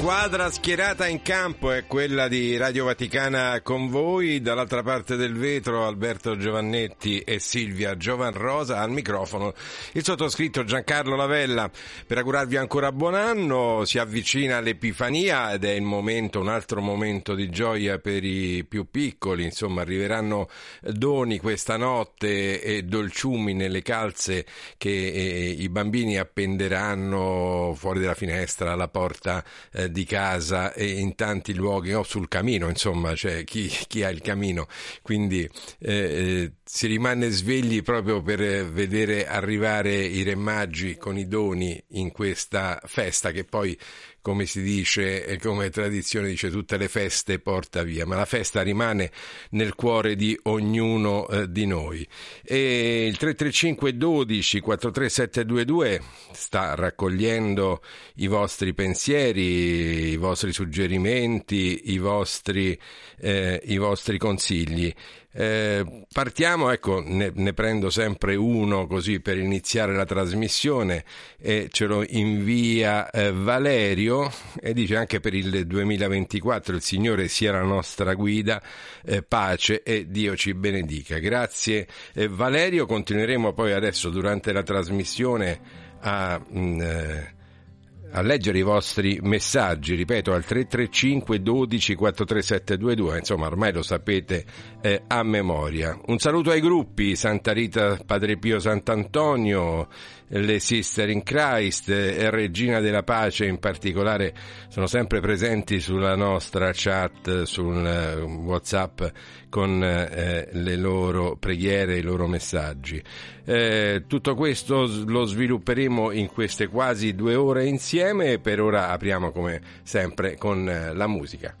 Squadra schierata in campo è quella di Radio Vaticana con voi, dall'altra parte del vetro Alberto Giovannetti e Silvia Giovanrosa, al microfono. Il sottoscritto Giancarlo Lavella. Per augurarvi ancora buon anno, si avvicina l'Epifania ed è il momento, un altro momento di gioia per i più piccoli, insomma arriveranno doni questa notte e dolciumi nelle calze che eh, i bambini appenderanno fuori dalla finestra, alla porta eh, di casa e in tanti luoghi, o sul camino, insomma, cioè chi, chi ha il camino. Quindi eh, si rimane svegli proprio per vedere arrivare i re magi con i doni in questa festa che poi come si dice e come tradizione dice tutte le feste porta via, ma la festa rimane nel cuore di ognuno eh, di noi. E il 335 12 43722 sta raccogliendo i vostri pensieri, i vostri suggerimenti, i vostri, eh, i vostri consigli. Eh, partiamo, ecco, ne, ne, prendo sempre uno così per iniziare la trasmissione e ce lo invia eh, Valerio e dice anche per il 2024 il Signore sia la nostra guida, eh, pace e Dio ci benedica. Grazie eh, Valerio, continueremo poi adesso durante la trasmissione a... Mh, mm, eh, a leggere i vostri messaggi, ripeto, al 335 12 43722, insomma ormai lo sapete eh, a memoria. Un saluto ai gruppi Santa Rita, Padre Pio Sant'Antonio, le Sister in Christ e Regina della Pace in particolare sono sempre presenti sulla nostra chat, sul eh, Whatsapp con eh, le loro preghiere, i loro messaggi. Eh, tutto questo lo svilupperemo in queste quasi due ore insieme e per ora apriamo come sempre con eh, la musica.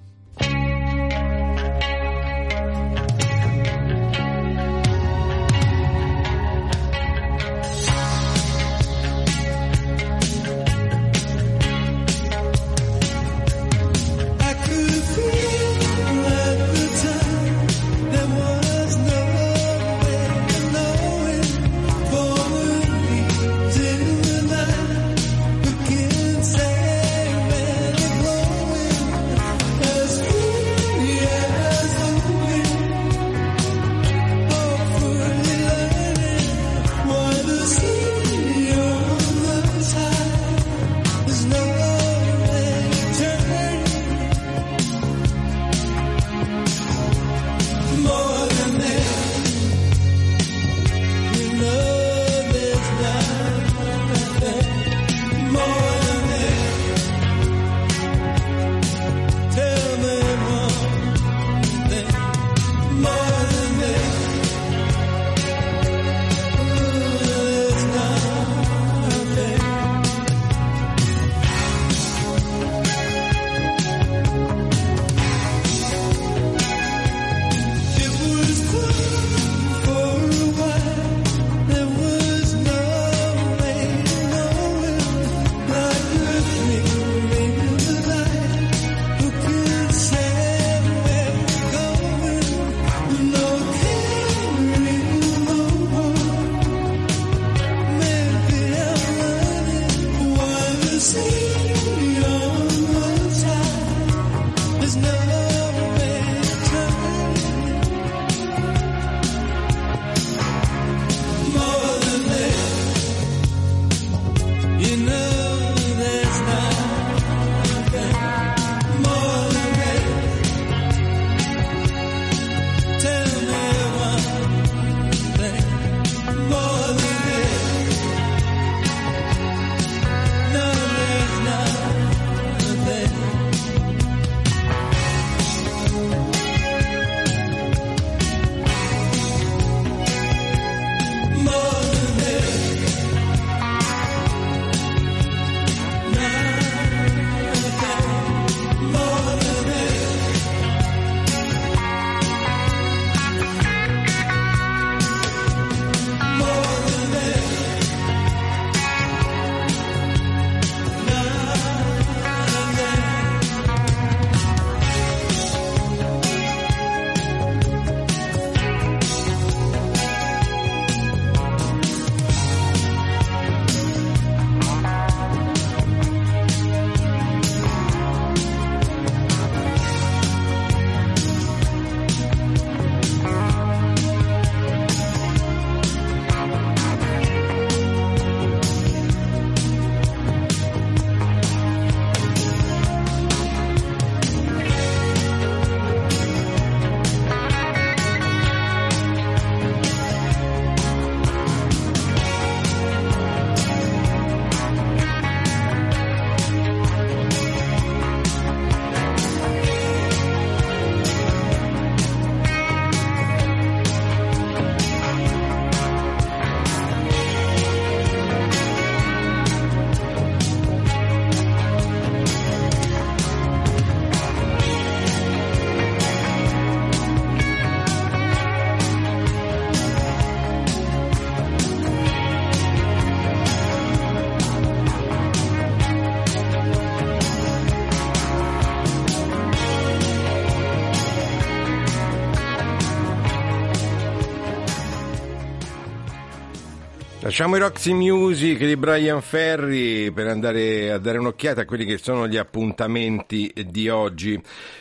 Lasciamo i Roxy Music di Brian Ferry per andare a dare un'occhiata a quelli che sono gli appuntamenti di oggi.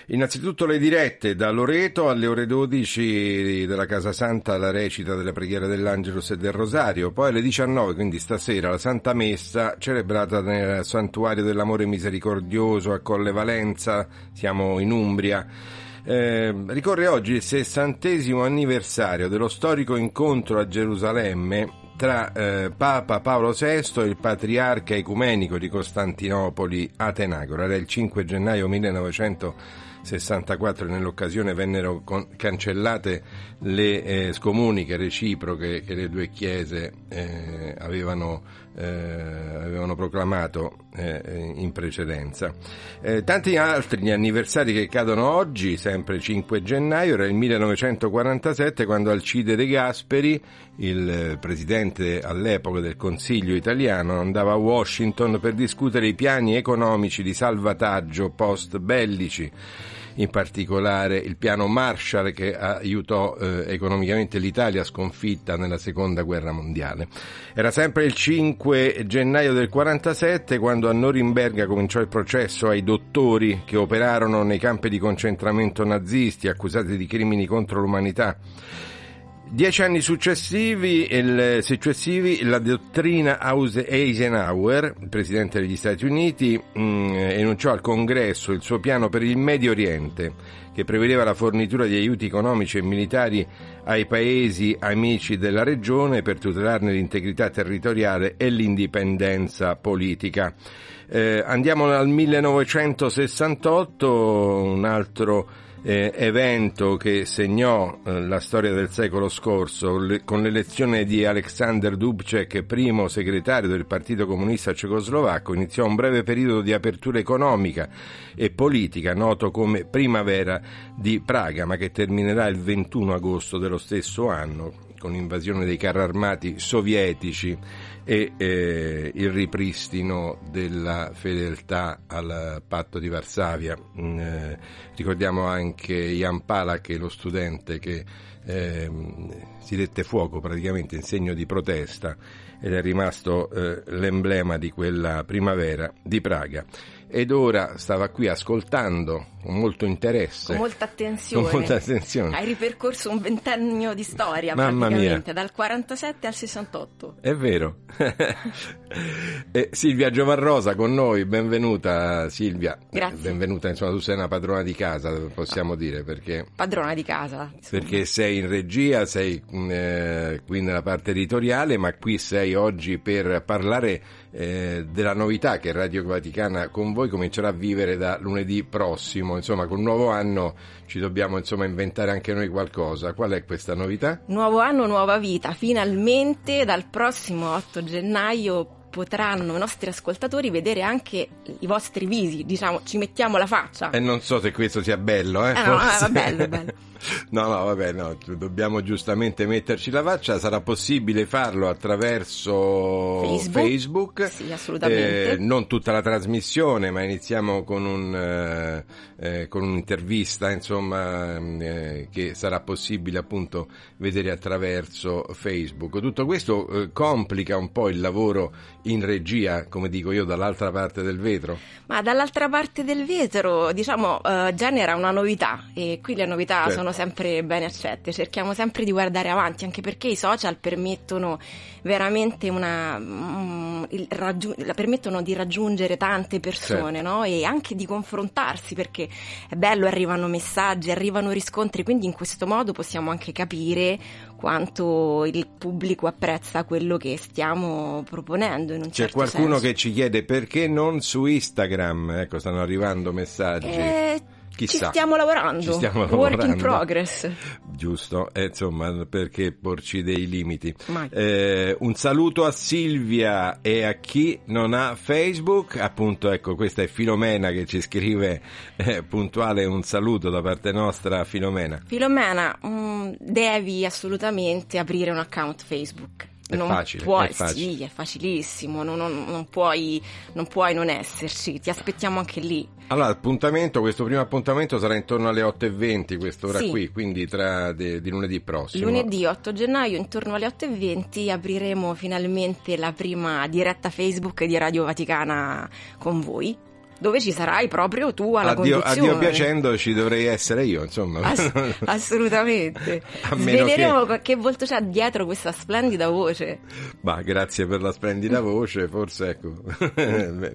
Innanzitutto le dirette da Loreto alle ore 12 della Casa Santa la recita della preghiera dell'Angelus e del Rosario, poi alle 19, quindi stasera, la Santa Messa celebrata nel Santuario dell'Amore Misericordioso a Colle Valenza, siamo in Umbria. Eh, ricorre oggi il sessantesimo anniversario dello storico incontro a Gerusalemme tra eh, Papa Paolo VI e il patriarca ecumenico di Costantinopoli Atenagora. Era il 5 gennaio 1964 nell'occasione vennero con- cancellate le eh, scomuniche reciproche che le due chiese eh, avevano, eh, avevano, proclamato eh, in precedenza. Eh, tanti altri gli anniversari che cadono oggi, sempre 5 gennaio, era il 1947 quando Alcide De Gasperi, il presidente all'epoca del Consiglio italiano, andava a Washington per discutere i piani economici di salvataggio post bellici in particolare il piano Marshall che aiutò eh, economicamente l'Italia sconfitta nella seconda guerra mondiale. Era sempre il 5 gennaio del 47 quando a Norimberga cominciò il processo ai dottori che operarono nei campi di concentramento nazisti accusati di crimini contro l'umanità. Dieci anni successivi, il, successivi, la dottrina Eisenhower, presidente degli Stati Uniti, mh, mm, enunciò al Congresso il suo piano per il Medio Oriente, che prevedeva la fornitura di aiuti economici e militari ai paesi amici della regione per tutelarne l'integrità territoriale e l'indipendenza politica. Eh, andiamo al 1968, un altro eh, evento che segnò eh, la storia del secolo scorso le, con l'elezione di Alexander Dubček, primo segretario del Partito Comunista Cecoslovacco, iniziò un breve periodo di apertura economica e politica noto come Primavera di Praga, ma che terminerà il 21 agosto dello stesso anno con l'invasione dei carri armati sovietici e eh, il ripristino della fedeltà al patto di Varsavia. Mm, eh, ricordiamo anche Jan Palak, lo studente che eh, si dette fuoco praticamente in segno di protesta ed è rimasto eh, l'emblema di quella primavera di Praga ed ora stava qui ascoltando con molto interesse. Con molta attenzione. Con molta attenzione. Hai ripercorso un ventennio di storia Mamma praticamente, mia. dal 47 al 68. È vero. eh, Silvia Giovanrosa con noi, benvenuta Silvia. Grazie. Benvenuta, insomma tu sei una padrona di casa, possiamo dire, perché... Padrona di casa. Insomma. Perché sei in regia, sei eh, qui nella parte editoriale, ma qui sei oggi per parlare eh, della novità che Radio Vaticana con voi comincerà a vivere da lunedì prossimo. Insomma, con un nuovo anno ci dobbiamo insomma, inventare anche noi qualcosa. Qual è questa novità? Nuovo anno, nuova vita. Finalmente dal prossimo 8 gennaio potranno i nostri ascoltatori vedere anche i vostri visi, diciamo, ci mettiamo la faccia. E non so se questo sia bello, eh? eh no, è bello, bello. No, no, vabbè, no, dobbiamo giustamente metterci la faccia, sarà possibile farlo attraverso Facebook, Facebook. Sì, assolutamente. Eh, non tutta la trasmissione, ma iniziamo con, un, eh, eh con un'intervista, insomma, eh, che sarà possibile appunto vedere attraverso Facebook. Tutto questo eh, complica un po' il lavoro in regia, come dico io, dall'altra parte del vetro. Ma dall'altra parte del vetro, diciamo, genera una novità e qui le novità certo. sono sono sempre ben accette, cerchiamo sempre di guardare avanti, anche perché i social permettono veramente una, um, raggiung- permettono di raggiungere tante persone certo. no? e anche di confrontarsi, perché è bello, arrivano messaggi, arrivano riscontri, quindi in questo modo possiamo anche capire quanto il pubblico apprezza quello che stiamo proponendo. In un C'è certo qualcuno senso. che ci chiede perché non su Instagram? Ecco, stanno arrivando messaggi. Eh, Chissà. Ci stiamo lavorando. Ci stiamo Work lavorando. in progress. Giusto, eh, insomma, perché porci dei limiti. Eh, un saluto a Silvia e a chi non ha Facebook. Appunto, ecco, questa è Filomena che ci scrive eh, puntuale un saluto da parte nostra, Filomena. Filomena, mh, mm, devi assolutamente aprire un account Facebook È non facile, puoi, è facile. sì, è facilissimo, non, non- non puoi, non puoi non esserci, ti aspettiamo anche lì. Allora, appuntamento, questo primo appuntamento sarà intorno alle 8.20, quest'ora Sì. qui, quindi tra de- di lunedì prossimo. Lunedì 8 gennaio, intorno alle 8.20, apriremo finalmente la prima diretta Facebook di Radio Vaticana con voi, dove ci sarai proprio tu alla Addio, conduzione. addio piacendo ci dovrei essere io, insomma. Ass- assolutamente. Sveleremo che- che volto c'è dietro questa splendida voce. Ma grazie per la splendida voce, forse ecco,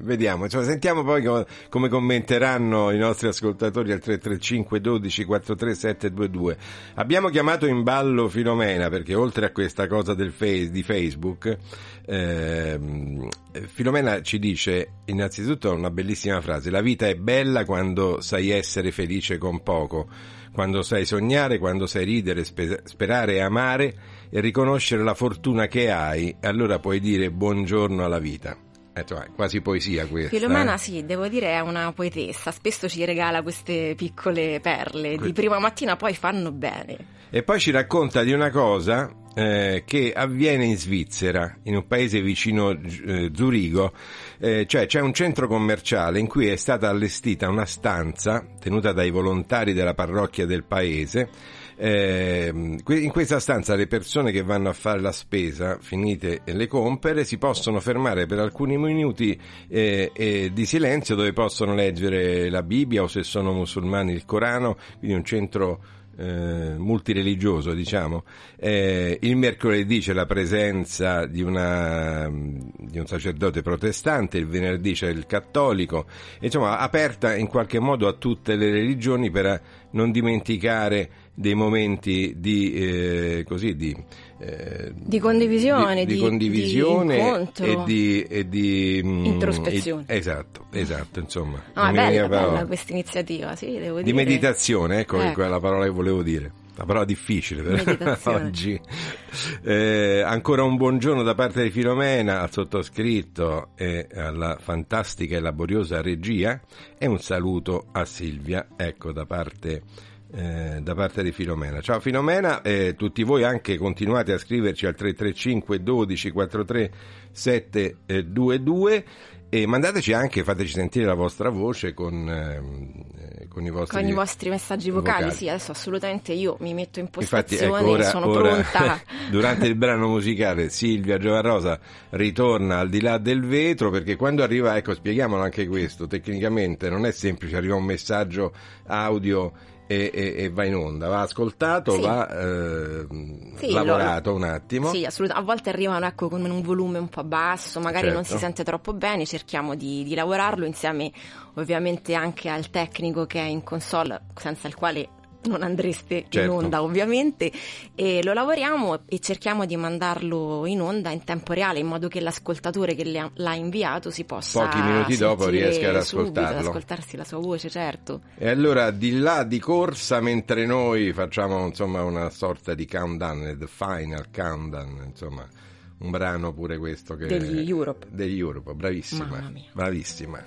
vediamo, Insomma, sentiamo poi co- come commenteranno i nostri ascoltatori al 335 12 43 722. Abbiamo chiamato in ballo Filomena perché oltre a questa cosa del face, di Facebook, ehm, Filomena ci dice innanzitutto una bellissima frase, la vita è bella quando sai essere felice con poco, quando sai sognare, quando sai ridere, spe- sperare e amare e riconoscere la fortuna che hai, allora puoi dire buongiorno alla vita. Eh, insomma, è quasi poesia questa. Filomena, eh? sì, devo dire è una poetessa, spesso ci regala queste piccole perle, Que- di prima mattina poi fanno bene. E poi ci racconta di una cosa eh, che avviene in Svizzera, in un paese vicino eh, Zurigo, eh, cioè c'è un centro commerciale in cui è stata allestita una stanza tenuta dai volontari della parrocchia del paese. Eh, in questa stanza le persone che vanno a fare la spesa, finite le compere, si possono fermare per alcuni minuti eh, eh, di silenzio dove possono leggere la Bibbia o se sono musulmani il Corano, quindi un centro eh, multireligioso, diciamo. Eh, il mercoledì c'è la presenza di, una, di un sacerdote protestante, il venerdì c'è il cattolico, insomma, aperta in qualche modo a tutte le religioni per non dimenticare dei momenti di, eh, così, di, eh, Di condivisione, di, di- condivisione e di, e di mm, Introspezione. e- esatto, esatto, insomma. No, è bella, bella questa iniziativa, sì, devo Di dire. meditazione, ecco, Ecco. quella parola che volevo dire. La parola difficile per oggi. Eh, ancora un buongiorno da parte di Filomena al sottoscritto e alla fantastica e laboriosa regia e un saluto a Silvia, ecco, da parte, eh, da parte di Filomena. Ciao Filomena, eh, tutti voi anche continuate a scriverci al 335 12 43 722 e mandateci anche, fateci sentire la vostra voce con, ehm, eh, con i vostri Con i vostri messaggi vocali, vocali. sì, adesso assolutamente io mi metto in Infatti, postazione, ecco, ora, sono ora, pronta. durante il brano musicale Silvia Giovanrosa ritorna al di là del vetro perché quando arriva, ecco, spieghiamolo anche questo, tecnicamente non è semplice, arriva un messaggio audio e, e- e va in onda, va ascoltato, Sì. va eh, Sì, lavorato un attimo. Sì, assolutamente. A volte arrivano ecco, con un volume un po' basso, magari non si Certo. sente troppo bene, cerchiamo di, di lavorarlo insieme ovviamente anche al tecnico che è in console, senza il quale non andreste Certo. in onda ovviamente, e lo lavoriamo e cerchiamo di mandarlo in onda in tempo reale in modo che l'ascoltatore che ha- l'ha inviato si possa Pochi minuti dopo riesca ad subito, ad ascoltarlo. ascoltarsi la sua voce, certo. E allora di là di corsa mentre noi facciamo insomma una sorta di countdown, the final countdown, insomma un brano pure questo che Degli Europe. degli Europe, bravissima, bravissima.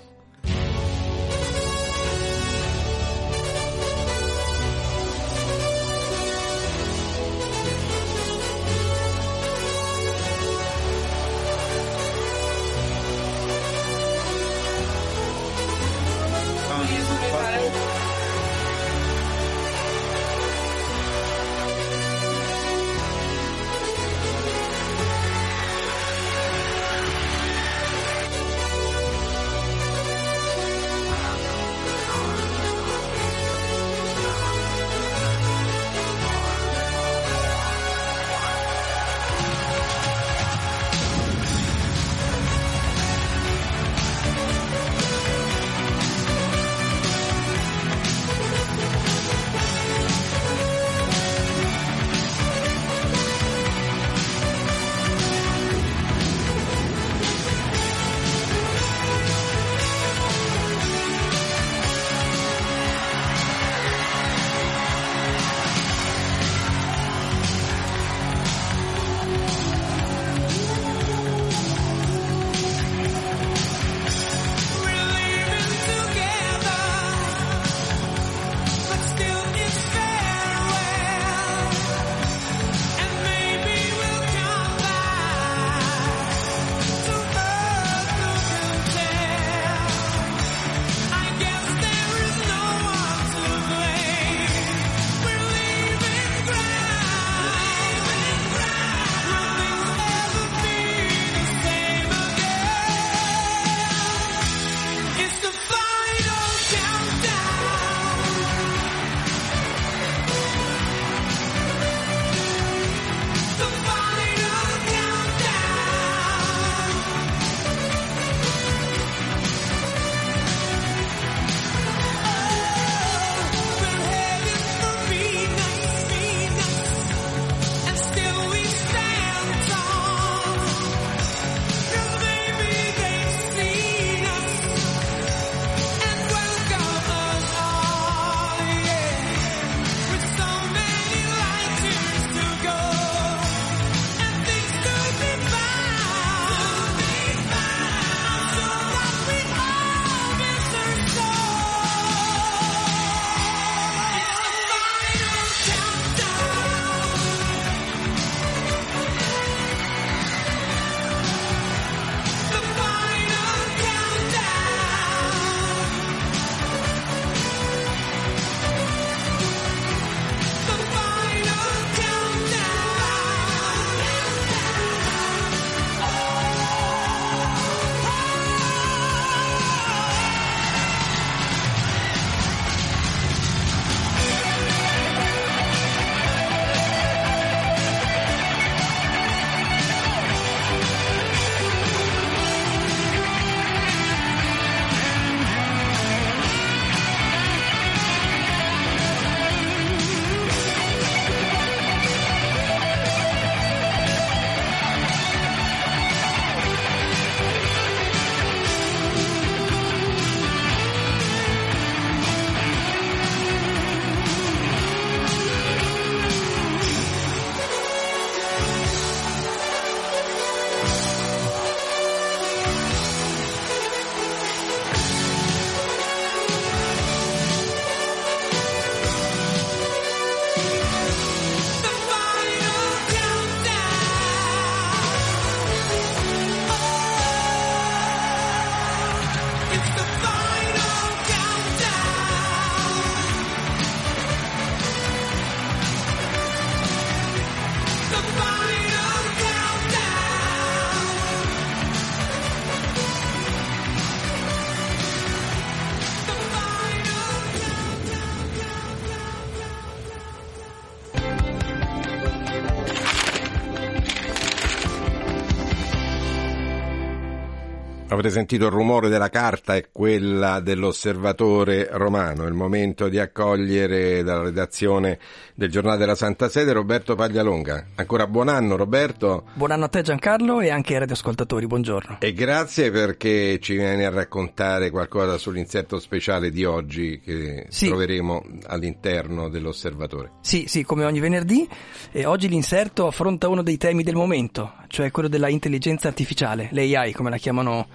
Avete sentito il rumore della carta e quella dell'osservatore romano. Il momento di accogliere dalla redazione del giornale della Santa Sede Roberto Paglialonga. Ancora buon anno Roberto. Buon anno a te Giancarlo e anche ai radioascoltatori, buongiorno. E grazie perché ci vieni a raccontare qualcosa sull'insetto speciale di oggi che sì. troveremo all'interno dell'osservatore. Sì, sì, come ogni venerdì. E oggi l'inserto affronta uno dei temi del momento, cioè quello della intelligenza artificiale, l'AI come la chiamano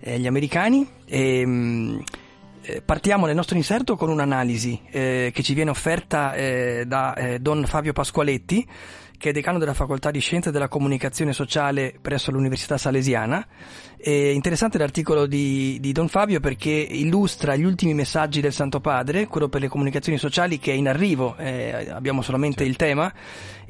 eh, gli americani. E, mh, mm, eh, partiamo nel nostro inserto con un'analisi eh, che ci viene offerta eh, da eh, Don Fabio Pasqualetti, che è decano della Facoltà di Scienze della Comunicazione Sociale presso l'Università Salesiana. È interessante l'articolo di, di, Don Fabio perché illustra gli ultimi messaggi del Santo Padre, quello per le comunicazioni sociali che è in arrivo, eh, abbiamo solamente certo. il tema,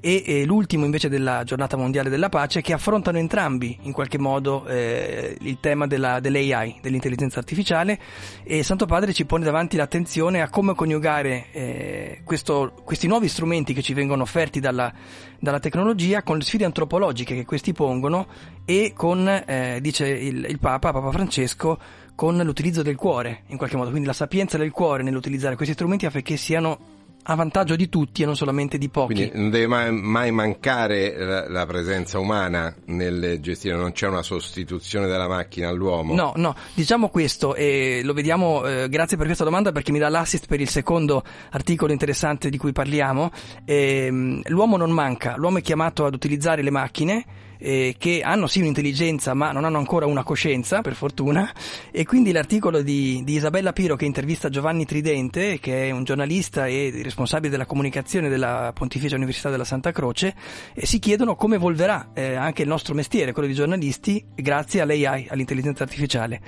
e, e, l'ultimo invece della giornata mondiale della pace che affrontano entrambi in qualche modo eh, il tema della, dell'AI, dell'intelligenza artificiale e Santo Padre ci pone davanti l'attenzione a come coniugare eh, questo, questi nuovi strumenti che ci vengono offerti dalla, dalla tecnologia con le sfide antropologiche che questi pongono e con, eh, dice il, il Papa, Papa Francesco, con l'utilizzo del cuore, in qualche modo, quindi la sapienza del cuore nell'utilizzare questi strumenti affinché siano a vantaggio di tutti e non solamente di pochi. Quindi non deve mai, mai mancare la, la, presenza umana nel gestire, non c'è una sostituzione della macchina all'uomo. No, no, diciamo questo e lo vediamo, eh, grazie per questa domanda perché mi dà l'assist per il secondo articolo interessante di cui parliamo. Eh, l'uomo non manca, l'uomo è chiamato ad utilizzare le macchine eh, che hanno sì un'intelligenza ma non hanno ancora una coscienza, per fortuna, e quindi l'articolo di, di Isabella Piro che intervista Giovanni Tridente, che è un giornalista e responsabile della comunicazione della Pontificia Università della Santa Croce, eh, si chiedono come evolverà eh, anche il nostro mestiere, quello di giornalisti, grazie all'AI, all'intelligenza artificiale.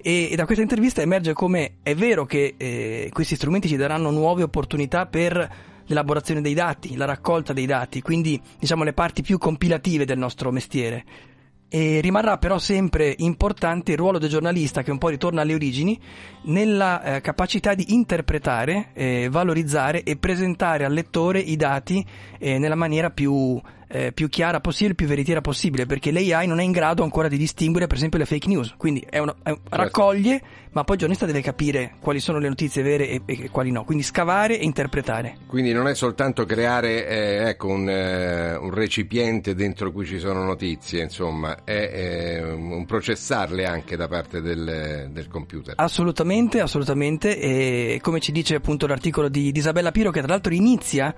E, e da questa intervista emerge come è vero che eh, questi strumenti ci daranno nuove opportunità per l'elaborazione dei dati, la raccolta dei dati, quindi diciamo le parti più compilative del nostro mestiere. E rimarrà però sempre importante il ruolo del giornalista che un po' ritorna alle origini nella eh, capacità di interpretare, eh, valorizzare e presentare al lettore i dati eh, nella maniera più eh, più chiara possibile, più veritiera possibile, perché l'AI non è in grado ancora di distinguere per esempio le fake news, quindi è una, è, certo. raccoglie, ma poi il giornalista deve capire quali sono le notizie vere e, e, quali no, quindi scavare e interpretare. Quindi non è soltanto creare eh, ecco, un, eh, un, recipiente dentro cui ci sono notizie, insomma, è un processarle anche da parte del, del computer. Assolutamente, assolutamente, e come ci dice appunto l'articolo di, di Isabella Piro, che tra l'altro inizia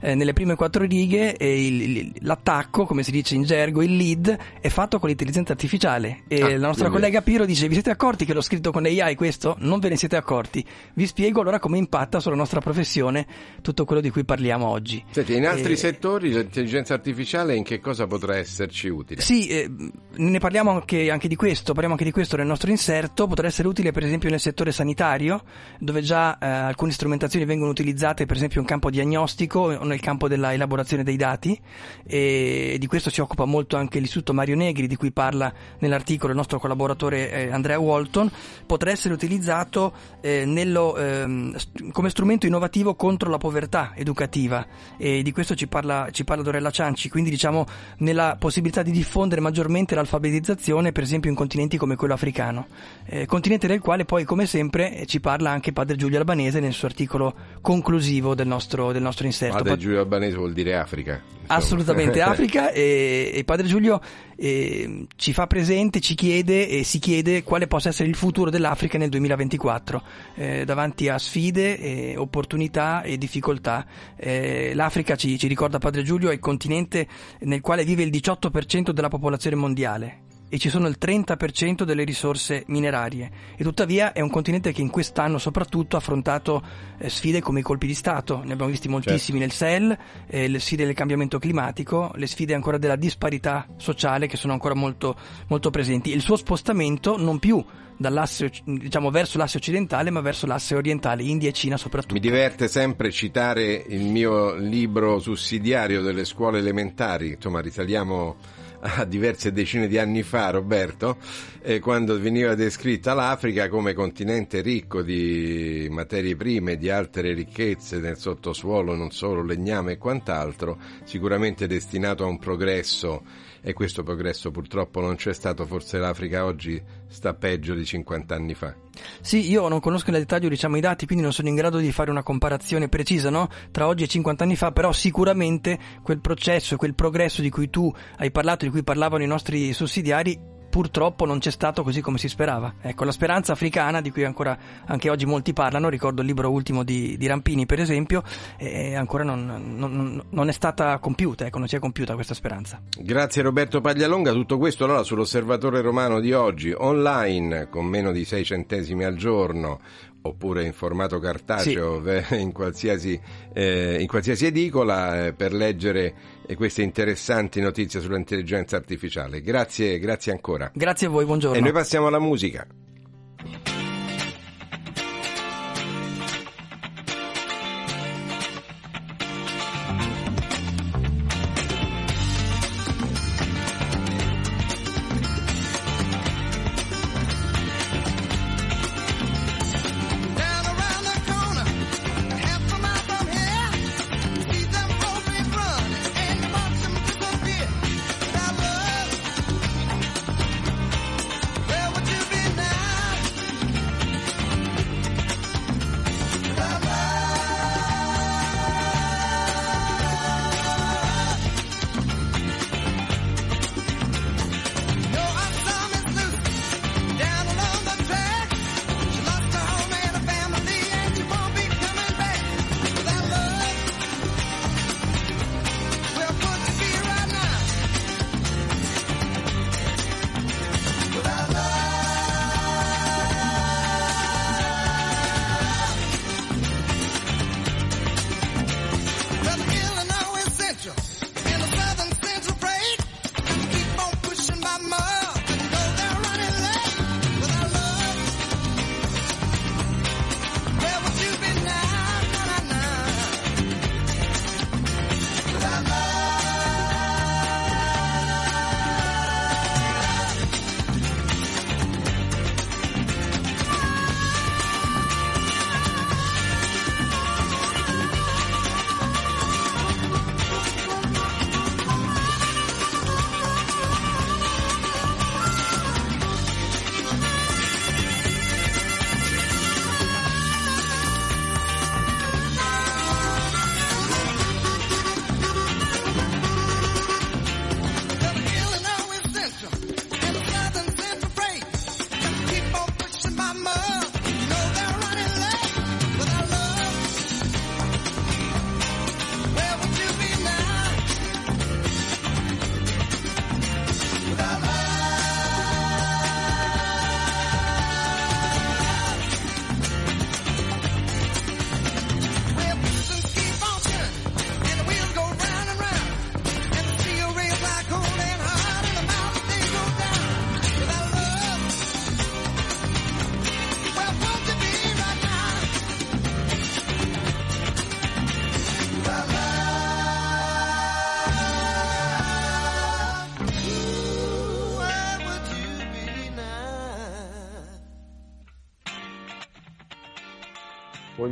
eh, nelle prime quattro righe e il, l'attacco, come si dice in gergo, il lead, è fatto con l'intelligenza artificiale. E ah, la nostra quindi... collega Piro dice: Vi siete accorti che l'ho scritto con AI questo? Non ve ne siete accorti. Vi spiego allora come impatta sulla nostra professione tutto quello di cui parliamo oggi. Senti, in altri e... settori l'intelligenza artificiale in che cosa potrà esserci utile? Sì, eh, ne parliamo anche, anche, di questo, parliamo anche di questo nel nostro inserto, potrà essere utile per esempio nel settore sanitario, dove già eh, alcune strumentazioni vengono utilizzate per esempio in campo diagnostico nel campo della elaborazione dei dati e di questo si occupa molto anche l'Istituto Mario Negri di cui parla nell'articolo il nostro collaboratore eh, Andrea Walton, potrà essere utilizzato eh, nello, ehm, st- come strumento innovativo contro la povertà educativa. E di questo ci parla, ci parla Dorella Cianci, quindi diciamo nella possibilità di diffondere maggiormente l'alfabetizzazione per esempio in continenti come quello africano, eh, continente del quale poi come sempre ci parla anche Padre Giulio Albanese nel suo articolo conclusivo del nostro, del nostro inserto. Padre Giulio Albanese vuol dire Africa. Assolutamente Africa e, e, Padre Giulio eh, ci fa presente, ci chiede e si chiede quale possa essere il futuro dell'Africa nel 2024 eh, davanti a sfide, eh, opportunità e difficoltà. Eh, L'Africa, ci, ci ricorda Padre Giulio, è il continente nel quale vive il 18% della popolazione mondiale e ci sono il 30% delle risorse minerarie e tuttavia è un continente che in quest'anno soprattutto ha affrontato eh, sfide come i colpi di Stato, ne abbiamo visti moltissimi certo. nel Sahel, eh, le sfide del cambiamento climatico, le sfide ancora della disparità sociale che sono ancora molto, molto presenti. Il suo spostamento non più dall'asse, diciamo, verso l'asse occidentale ma verso l'asse orientale, India e Cina soprattutto. Mi diverte sempre citare il mio libro sussidiario delle scuole elementari, insomma risaliamo a diverse decine di anni fa, Roberto, eh, quando veniva descritta l'Africa come continente ricco di materie prime, di altre ricchezze nel sottosuolo, non solo legname e quant'altro, sicuramente destinato a un progresso e questo progresso purtroppo non c'è stato, forse l'Africa oggi sta peggio di 50 anni fa. Sì, io non conosco nel dettaglio diciamo, i dati, quindi non sono in grado di fare una comparazione precisa no? tra oggi e 50 anni fa, però sicuramente quel processo quel progresso di cui tu hai parlato, di cui parlavano i nostri sussidiari, purtroppo non c'è stato così come si sperava. Ecco, la speranza africana, di cui ancora anche oggi molti parlano, ricordo il libro ultimo di, di Rampini per esempio, eh, ancora non, non, non, è stata compiuta, ecco, non si è compiuta questa speranza. Grazie Roberto Paglialonga, tutto questo allora sull'osservatore romano di oggi, online, con meno di 6 centesimi al giorno, oppure in formato cartaceo sì. in, qualsiasi, eh, in, qualsiasi, edicola eh, per leggere eh, queste interessanti notizie sull'intelligenza artificiale. Grazie, grazie ancora. Grazie a voi, buongiorno. E noi passiamo alla musica.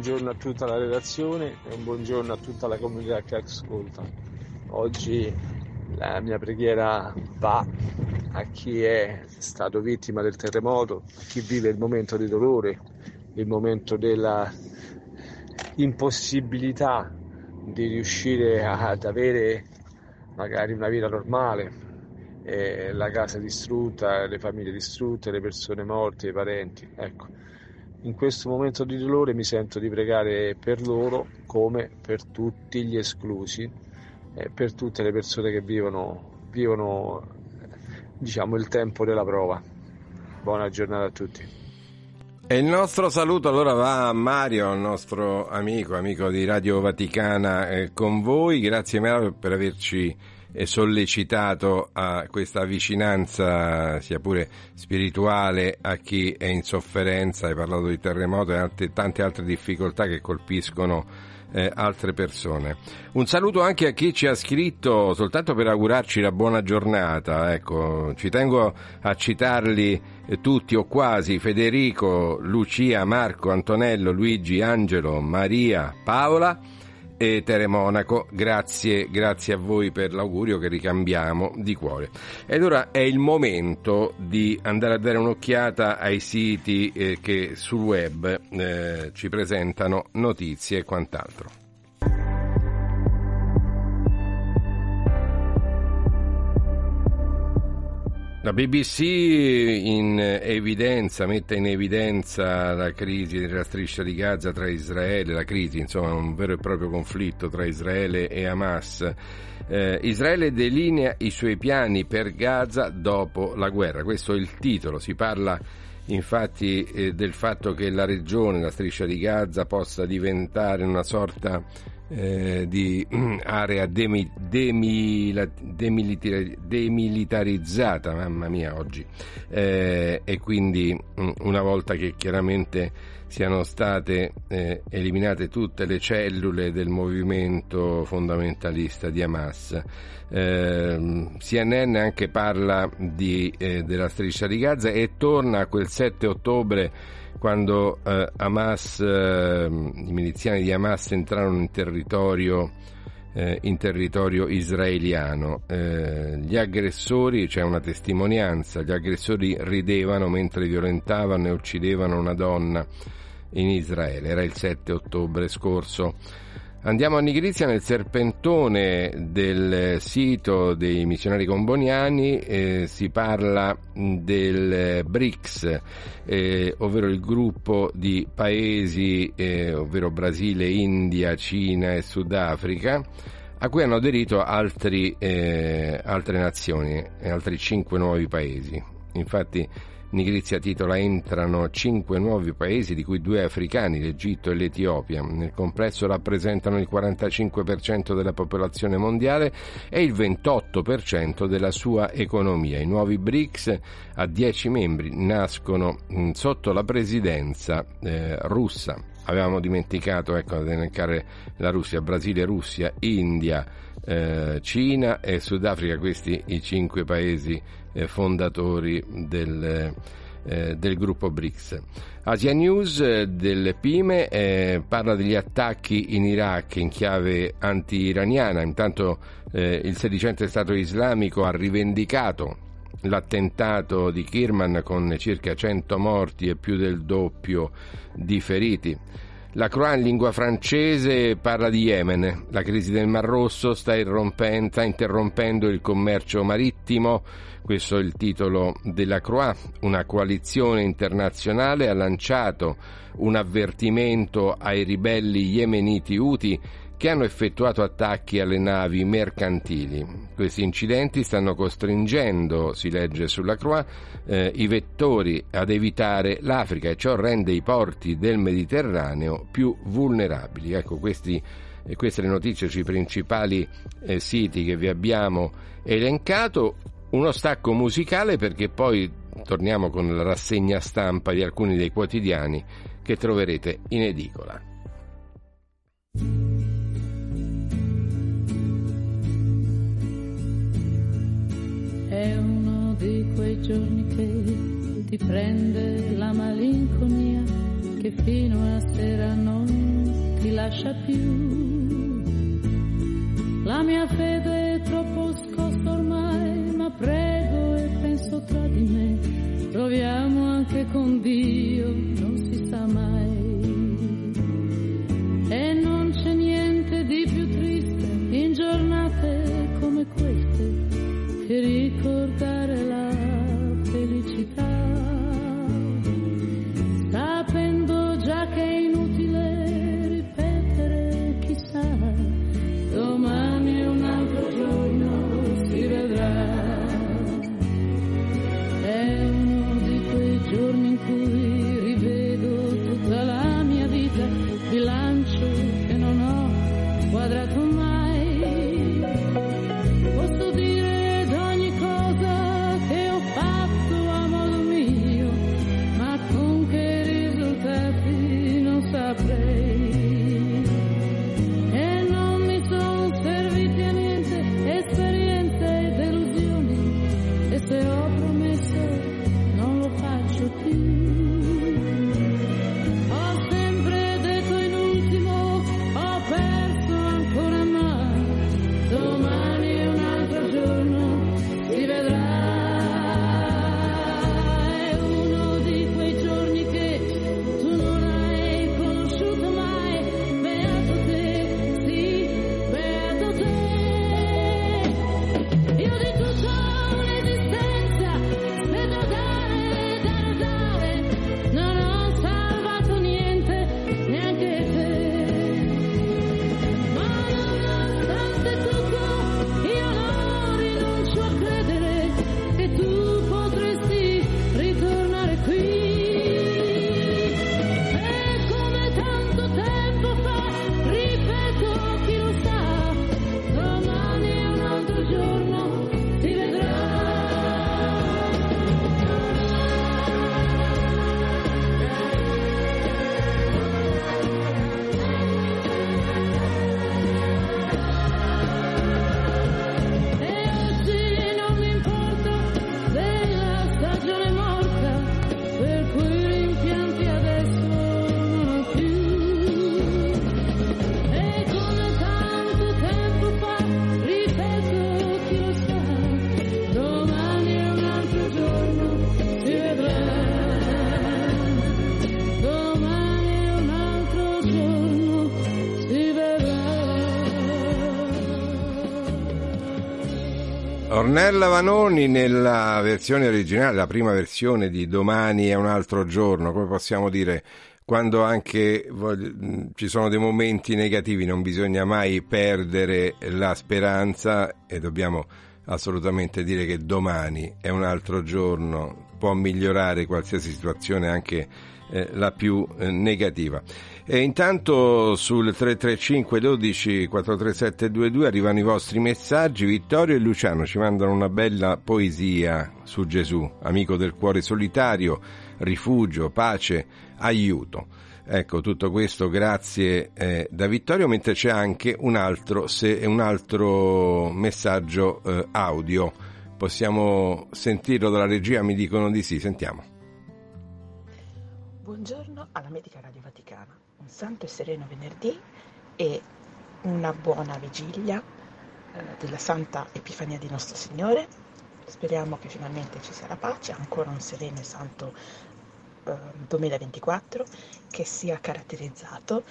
Buongiorno a tutta la redazione e un buongiorno a tutta la comunità che ascolta. Oggi la mia preghiera va a chi è stato vittima del terremoto, a chi vive il momento di dolore, il momento della impossibilità di riuscire ad avere magari una vita normale, eh, la casa distrutta, le famiglie distrutte, le persone morte, i parenti. Ecco in questo momento di dolore mi sento di pregare per loro come per tutti gli esclusi e per tutte le persone che vivono, vivono diciamo, il tempo della prova. Buona giornata a tutti. E il nostro saluto allora va a Mario, il nostro amico, amico di Radio Vaticana eh, con voi. Grazie Mario per averci sollecitato a questa vicinanza, sia pure spirituale, a chi è in sofferenza. Hai parlato di terremoto e tante altre difficoltà che colpiscono eh, altre persone. Un saluto anche a chi ci ha scritto soltanto per augurarci la buona giornata. Ecco, ci tengo a citarli eh, tutti o quasi: Federico, Lucia, Marco, Antonello, Luigi, Angelo, Maria, Paola e Teremonaco. Grazie, grazie a voi per l'augurio che ricambiamo di cuore. Ed ora è il momento di andare a dare un'occhiata ai siti eh, che sul web eh, ci presentano notizie e quant'altro. La BBC in evidenza, mette in evidenza la crisi della striscia di Gaza tra Israele, la crisi, insomma, un vero e proprio conflitto tra Israele e Hamas. Eh, Israele delinea i suoi piani per Gaza dopo la guerra, questo è il titolo, si parla infatti eh, del fatto che la regione, la striscia di Gaza, possa diventare una sorta eh, di area demi, demila, demilitarizzata, mamma mia oggi, eh, e quindi mm, una volta che chiaramente siano state eh, eliminate tutte le cellule del movimento fondamentalista di Hamas. Eh, CNN anche parla di, eh, della striscia di Gaza e torna a quel 7 ottobre quando eh, Hamas, eh, i miliziani di Hamas entrarono in territorio, eh, in territorio israeliano. Eh, gli aggressori, c'è una testimonianza, gli aggressori ridevano mentre violentavano e uccidevano una donna in Israele, era il 7 ottobre scorso. Andiamo a Nigrizia nel serpentone del sito dei missionari comboniani, eh, si parla del BRICS, eh, ovvero il gruppo di paesi, eh, ovvero Brasile, India, Cina e Sudafrica, a cui hanno aderito altri, eh, altre nazioni altri cinque nuovi paesi. Infatti Nigrizia titola entrano cinque nuovi paesi, di cui due africani, l'Egitto e l'Etiopia. Nel complesso rappresentano il 45% della popolazione mondiale e il 28% della sua economia. I nuovi BRICS a 10 membri nascono sotto la presidenza eh, russa. Avevamo dimenticato ecco, ad elencare la Russia, Brasile, Russia, India, eh, Cina e Sudafrica, questi i cinque paesi fondatori del, eh, del, gruppo BRICS. Asia News eh, del PIME eh, parla degli attacchi in Iraq in chiave anti-iraniana, intanto eh, il sedicente Stato islamico ha rivendicato l'attentato di Kirman con circa 100 morti e più del doppio di feriti. La Croix in lingua francese parla di Yemen. La crisi del Mar Rosso sta, sta interrompendo il commercio marittimo. Questo è il titolo della Croix. Una coalizione internazionale ha lanciato un avvertimento ai ribelli yemeniti Houthi che hanno effettuato attacchi alle navi mercantili. Questi incidenti stanno costringendo, si legge sulla Croix, eh, i vettori ad evitare l'Africa e ciò rende i porti del Mediterraneo più vulnerabili. Ecco, questi, eh, queste le notizie sui principali eh, siti che vi abbiamo elencato. Uno stacco musicale perché poi torniamo con la rassegna stampa di alcuni dei quotidiani che troverete in edicola. È uno di quei giorni che ti prende la malinconia che fino a sera non ti lascia più. La mia fede è troppo scossa ormai, ma prego e penso tra di me, proviamo anche con Dio, non si sa mai. E non c'è niente di più triste in giornate come queste che ricordare la felicità, sapendo già che è Ornella Vanoni nella versione originale, la prima versione di Domani è un altro giorno, come possiamo dire, quando anche ci sono dei momenti negativi non bisogna mai perdere la speranza e dobbiamo assolutamente dire che domani è un altro giorno, può migliorare qualsiasi situazione anche eh, la più eh, negativa. E intanto sul 335 12 437 22 arrivano i vostri messaggi. Vittorio e Luciano ci mandano una bella poesia su Gesù, amico del cuore solitario, rifugio, pace, aiuto. Ecco, tutto questo grazie eh, da Vittorio, mentre c'è anche un altro, se, un altro messaggio eh, audio. Possiamo sentirlo dalla regia? Mi dicono di sì, sentiamo. Buongiorno alla Medica Radio santo e sereno venerdì e una buona vigilia eh, della Santa Epifania di nostro Signore. Speriamo che finalmente ci sia la pace, ancora un sereno e santo eh, 2024 che sia caratterizzato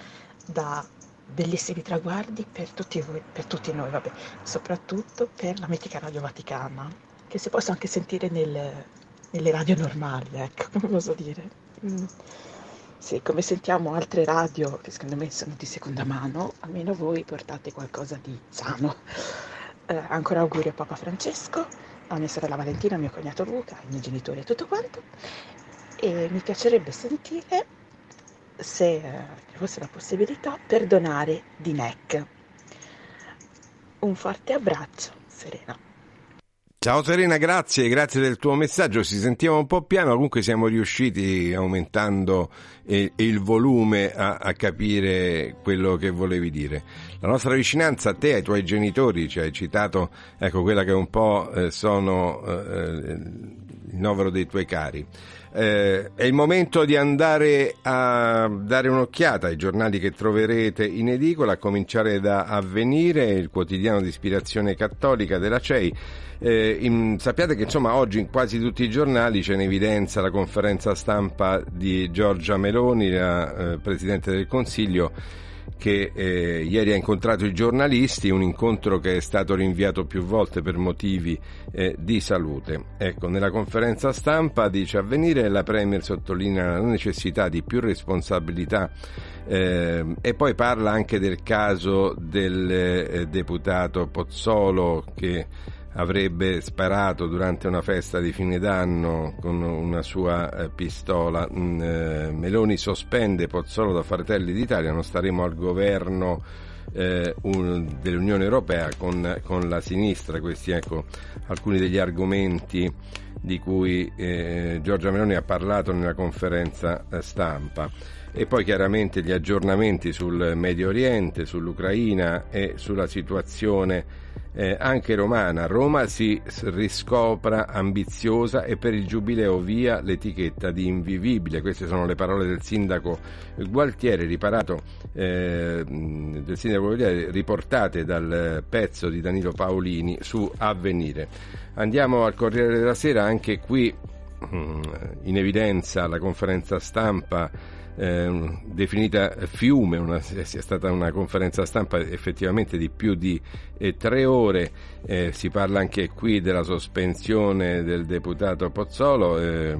da bellissimi traguardi per tutti, voi, per tutti noi, vabbè, soprattutto per la Medica Radio Vaticana, che si possa anche sentire nel, nelle radio normali, ecco, come posso dire. Mm. Sì, come sentiamo altre radio che secondo me sono di seconda mano, almeno voi portate qualcosa di sano. Eh, ancora auguri a Papa Francesco, a mia sorella Valentina, a mio cognato Luca, ai miei genitori e tutto quanto. E mi piacerebbe sentire se eh, ci fosse la possibilità per donare di NEC. Un forte abbraccio, Serena. Ciao Serena, grazie, grazie del tuo messaggio. Si sentiva un po' piano, comunque siamo riusciti aumentando eh, il volume a, a, capire quello che volevi dire. La nostra vicinanza a te, ai tuoi genitori, ci hai citato, ecco, quella che un po' eh, sono eh, eh il novero dei tuoi cari. Eh, è il momento di andare a dare un'occhiata ai giornali che troverete in edicola, a cominciare da Avvenire, il quotidiano di ispirazione cattolica della CEI. Eh, in, sappiate che insomma oggi in quasi tutti i giornali c'è in evidenza la conferenza stampa di Giorgia Meloni, la eh, Presidente del Consiglio, che eh, ieri ha incontrato i giornalisti, un incontro che è stato rinviato più volte per motivi eh, di salute. Ecco, nella conferenza stampa dice avvenire la Premier sottolinea la necessità di più responsabilità eh, e poi parla anche del caso del eh, deputato Pozzolo che avrebbe sparato durante una festa di fine d'anno con una sua eh, pistola. Mm, eh, Meloni sospende Pozzolo da Fratelli d'Italia, non staremo al governo eh, un, dell'Unione Europea con, la sinistra. Questi ecco alcuni degli argomenti di cui Giorgia Meloni ha parlato nella conferenza stampa e poi chiaramente gli aggiornamenti sul Medio Oriente, sull'Ucraina e sulla situazione eh, anche romana. Roma si riscopra ambiziosa e per il giubileo via l'etichetta di invivibile. Queste sono le parole del sindaco Gualtieri, riparato, eh, del sindaco Gualtieri, riportate dal pezzo di Danilo Paolini su Avvenire. Andiamo al Corriere della Sera, anche qui in evidenza la conferenza stampa eh, definita fiume, una, sia stata una conferenza stampa effettivamente di più di eh, tre ore, eh, si parla anche qui della sospensione del deputato Pozzolo eh,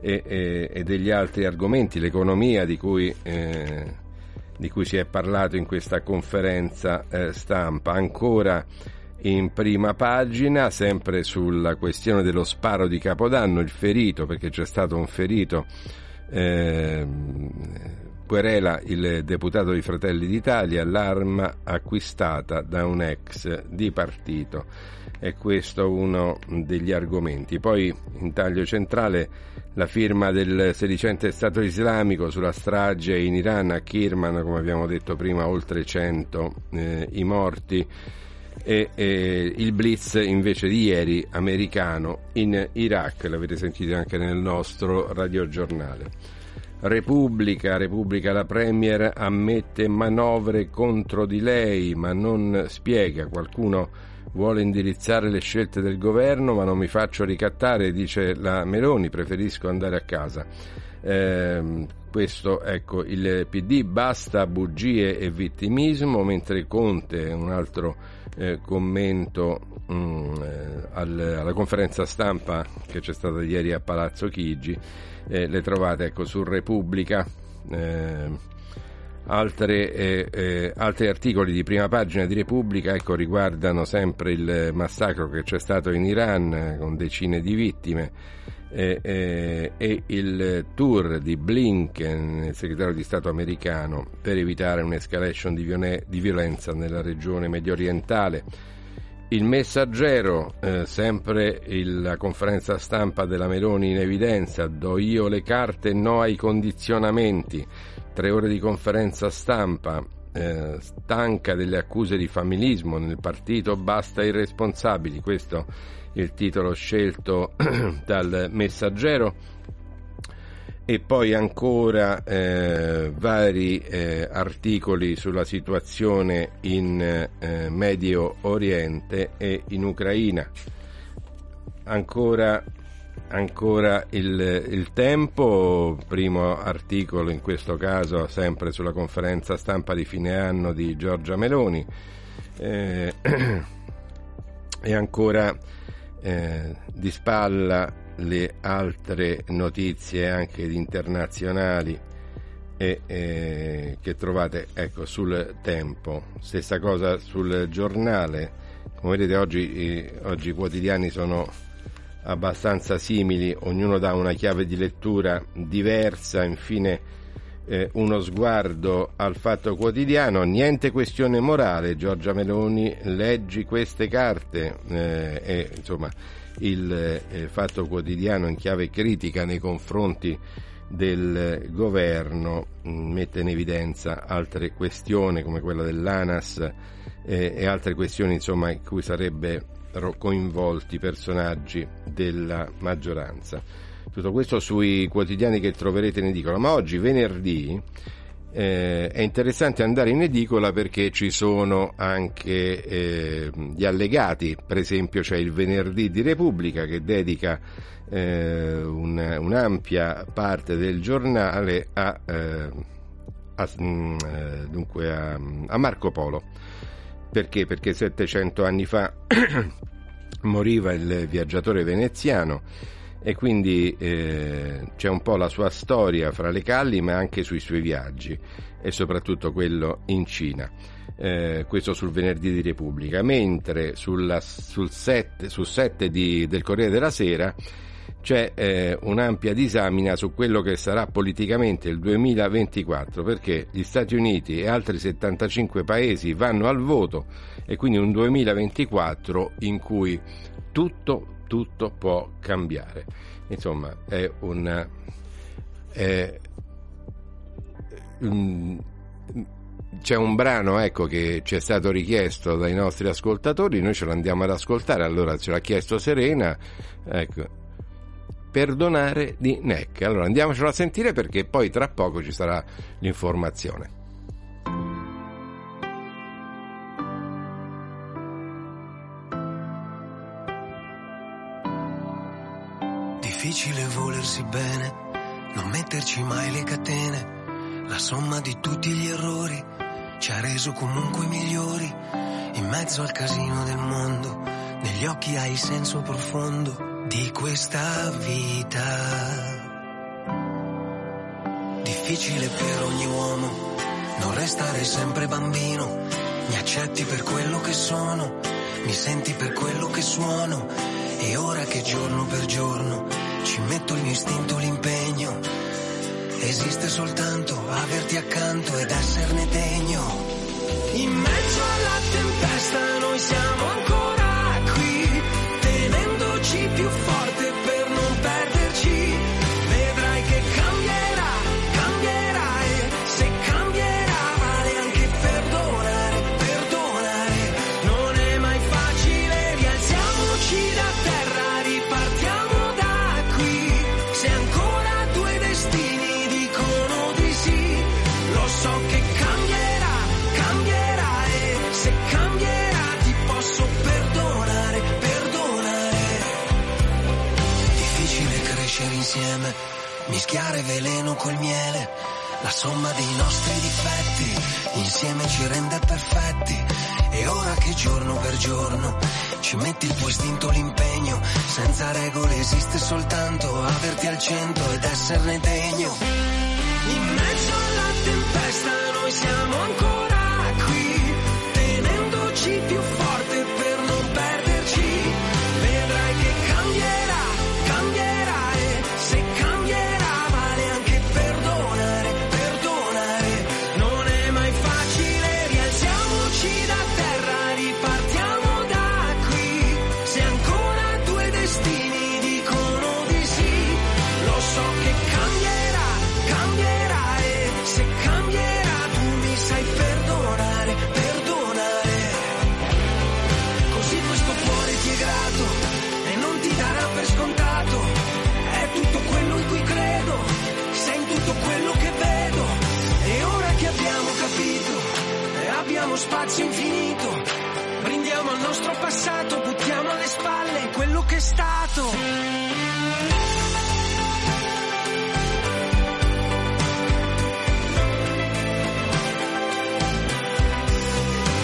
e, e, degli altri argomenti, l'economia di cui, eh, di cui si è parlato in questa conferenza eh, stampa. Ancora in prima pagina, sempre sulla questione dello sparo di Capodanno, il ferito, perché c'è stato un ferito eh, querela il deputato di Fratelli d'Italia l'arma acquistata da un ex di partito. E questo è uno degli argomenti. Poi in taglio centrale la firma del sedicente Stato islamico sulla strage in Iran a Kirman, come abbiamo detto prima, oltre 100 eh, i morti e, e, il blitz invece di ieri americano in Iraq, l'avete sentito anche nel nostro radiogiornale. Repubblica, Repubblica la Premier ammette manovre contro di lei ma non spiega, qualcuno vuole indirizzare le scelte del governo ma non mi faccio ricattare, dice la Meloni, preferisco andare a casa. Eh, questo ecco il PD basta bugie e vittimismo mentre Conte un altro eh, commento mh, mm, eh, al, alla conferenza stampa che c'è stata ieri a Palazzo Chigi, eh, le trovate ecco, su Repubblica. Altre, eh, eh, altri articoli di prima pagina di Repubblica ecco, riguardano sempre il massacro che c'è stato in Iran eh, con decine di vittime eh, eh, e il tour di Blinken, il segretario di Stato americano, per evitare un'escalation di, viol- di violenza nella regione medio orientale. Il messaggero, eh, sempre il, la conferenza stampa della Meloni in evidenza, do io le carte, no ai condizionamenti, tre ore di conferenza stampa, eh, stanca delle accuse di familismo nel partito, basta i responsabili, questo è il titolo scelto dal messaggero e poi ancora eh, vari eh, articoli sulla situazione in eh, Medio Oriente e in Ucraina. Ancora, ancora il, il, tempo, primo articolo in questo caso sempre sulla conferenza stampa di fine anno di Giorgia Meloni eh, e ancora eh, di spalla le altre notizie anche internazionali e, eh, che trovate ecco, sul tempo. Stessa cosa sul giornale. Come vedete oggi, eh, oggi i quotidiani sono abbastanza simili, ognuno dà una chiave di lettura diversa, infine eh, uno sguardo al fatto quotidiano, niente questione morale, Giorgia Meloni, leggi queste carte eh, e insomma il eh, Fatto Quotidiano in chiave critica nei confronti del governo mm, mette in evidenza altre questioni come quella dell'ANAS eh, e altre questioni insomma in cui sarebbero coinvolti personaggi della maggioranza. Tutto questo sui quotidiani che troverete in edicola, ma oggi venerdì eh, è interessante andare in edicola perché ci sono anche eh, gli allegati, per esempio c'è il venerdì di Repubblica che dedica eh, un, un'ampia parte del giornale a, eh, a, mm, eh, dunque a, a Marco Polo. Perché? Perché 700 anni fa moriva il viaggiatore veneziano e quindi eh, c'è un po' la sua storia fra le calli ma anche sui suoi viaggi e soprattutto quello in Cina. Eh, questo sul venerdì di Repubblica, mentre sulla, sul set, sul set di, del Corriere della Sera c'è eh, un'ampia disamina su quello che sarà politicamente il 2024 perché gli Stati Uniti e altri 75 paesi vanno al voto e quindi un 2024 in cui tutto tutto può cambiare. Insomma, è un... È, un c'è un brano ecco, che ci è stato richiesto dai nostri ascoltatori, noi ce lo andiamo ad ascoltare, allora ce l'ha chiesto Serena, ecco, Perdonare di Neck. Allora andiamocelo a sentire perché poi tra poco ci sarà l'informazione. difficile volersi bene, non metterci mai le catene. La somma di tutti gli errori ci ha reso comunque migliori. In mezzo al casino del mondo, negli occhi hai senso profondo di questa vita. Difficile per ogni uomo non restare sempre bambino. Mi accetti per quello che sono, mi senti per quello che suono. E ora che giorno per giorno ci metto il mio istinto, l'impegno. Esiste soltanto averti accanto ed esserne degno. In mezzo alla tempesta noi siamo ancora tenendoci più mischiare veleno col miele. La somma dei nostri difetti insieme ci rende perfetti. E ora che giorno per giorno ci metti il tuo istinto, l'impegno. Senza regole esiste soltanto averti al centro ed esserne degno. In mezzo alla tempesta noi siamo ancora qui, tenendoci più forte spazio infinito, brindiamo al nostro passato, buttiamo alle spalle quello che è stato.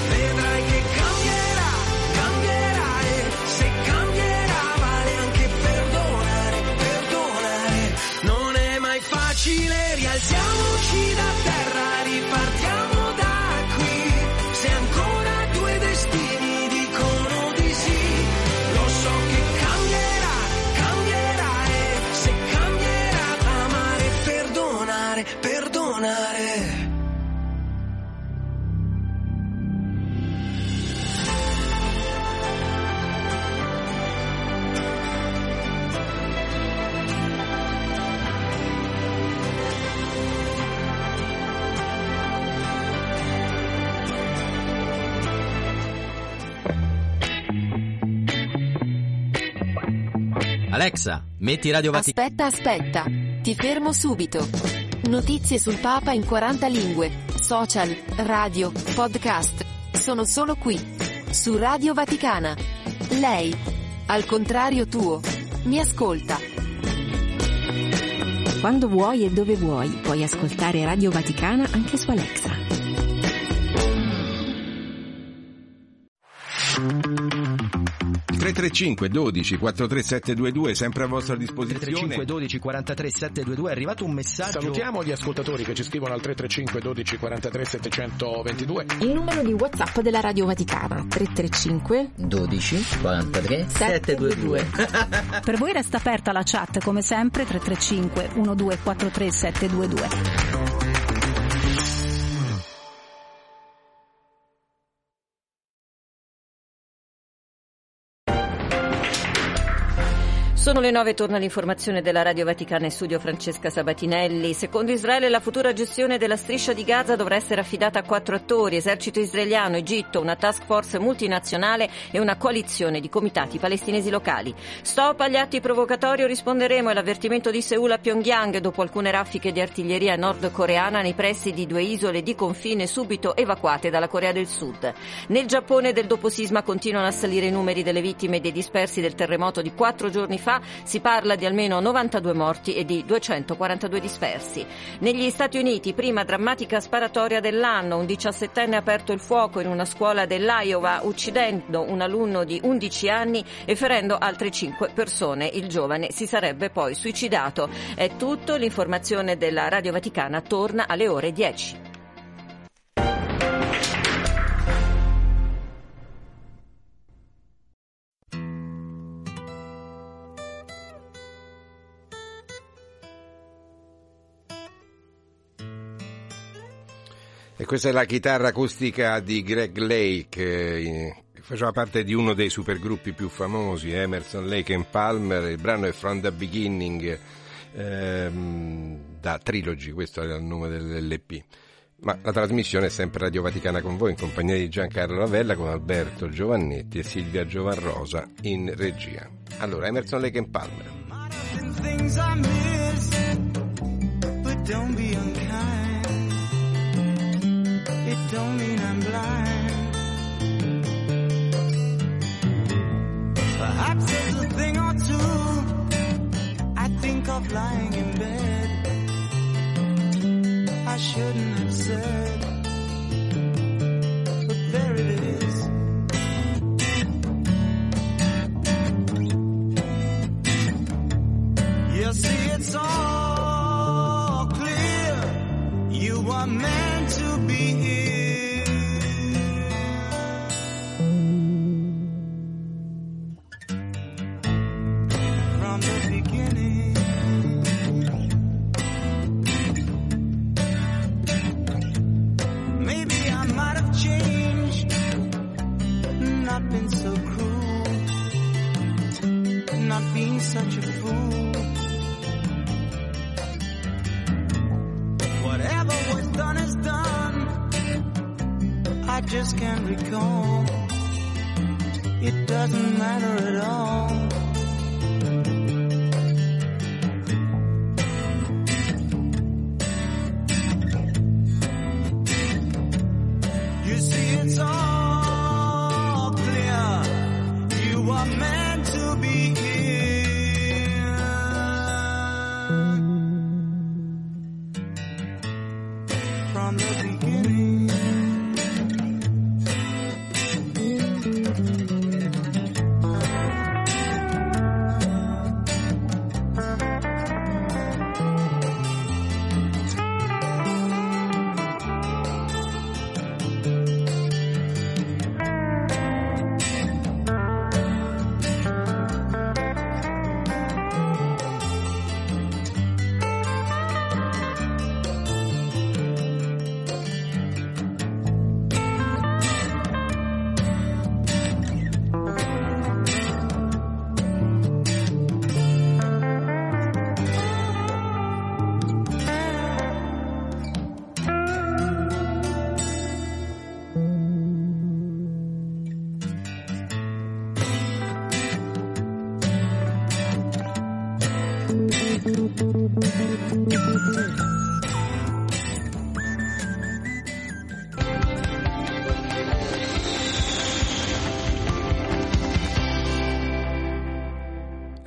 Vedrai che Alexa, metti Radio Vaticana. Aspetta, aspetta. Ti fermo subito. Notizie sul Papa in 40 lingue, social, radio, podcast. Sono solo qui. Su Radio Vaticana. Lei. Al contrario tuo. Mi ascolta. Quando vuoi e dove vuoi, puoi ascoltare Radio Vaticana anche su Alexa. 335 12 43722 sempre a vostra disposizione. 335 12 43 722 è arrivato un messaggio. Salutiamo gli ascoltatori che ci scrivono al 335 12 43 722. Il numero di WhatsApp della Radio Vaticana 335 12 43 722. Per voi resta aperta la chat come sempre 335 1243 722. Sono le nove, torna l'informazione della Radio Vaticana in studio Francesca Sabatinelli. Secondo Israele la futura gestione della striscia di Gaza dovrà essere affidata a quattro attori, esercito israeliano, Egitto, una task force multinazionale e una coalizione di comitati palestinesi locali. Stop agli atti provocatori, risponderemo all'avvertimento di Seul a Pyongyang dopo alcune raffiche di artiglieria nordcoreana nei pressi di due isole di confine subito evacuate dalla Corea del Sud. Nel Giappone del doposisma continuano a salire i numeri delle vittime e dei dispersi del terremoto di quattro giorni fa si parla di almeno 92 morti e di 242 dispersi. Negli Stati Uniti, prima drammatica sparatoria dell'anno, un 17enne ha aperto il fuoco in una scuola dell'Iowa, uccidendo un alunno di 11 anni e ferendo altre 5 persone. Il giovane si sarebbe poi suicidato. È tutto, l'informazione della Radio Vaticana torna alle ore 10. E questa è la chitarra acustica di Greg Lake, eh, che faceva parte di uno dei supergruppi più famosi, Emerson, Lake and Palmer. Il brano è From the Beginning, ehm, da Trilogy, questo era il nome dell'LP. Ma la trasmissione è sempre Radio Vaticana con voi, in compagnia di Giancarlo Lavella, con Alberto Giovannetti e Silvia Giovanrosa in regia. Allora, Emerson, Lake and Palmer. things I miss, but don't be unkind. don't mean I'm blind. Perhaps there's a thing or two I think of lying in bed. I shouldn't have said, but there it is. You see, it's all clear. You are made.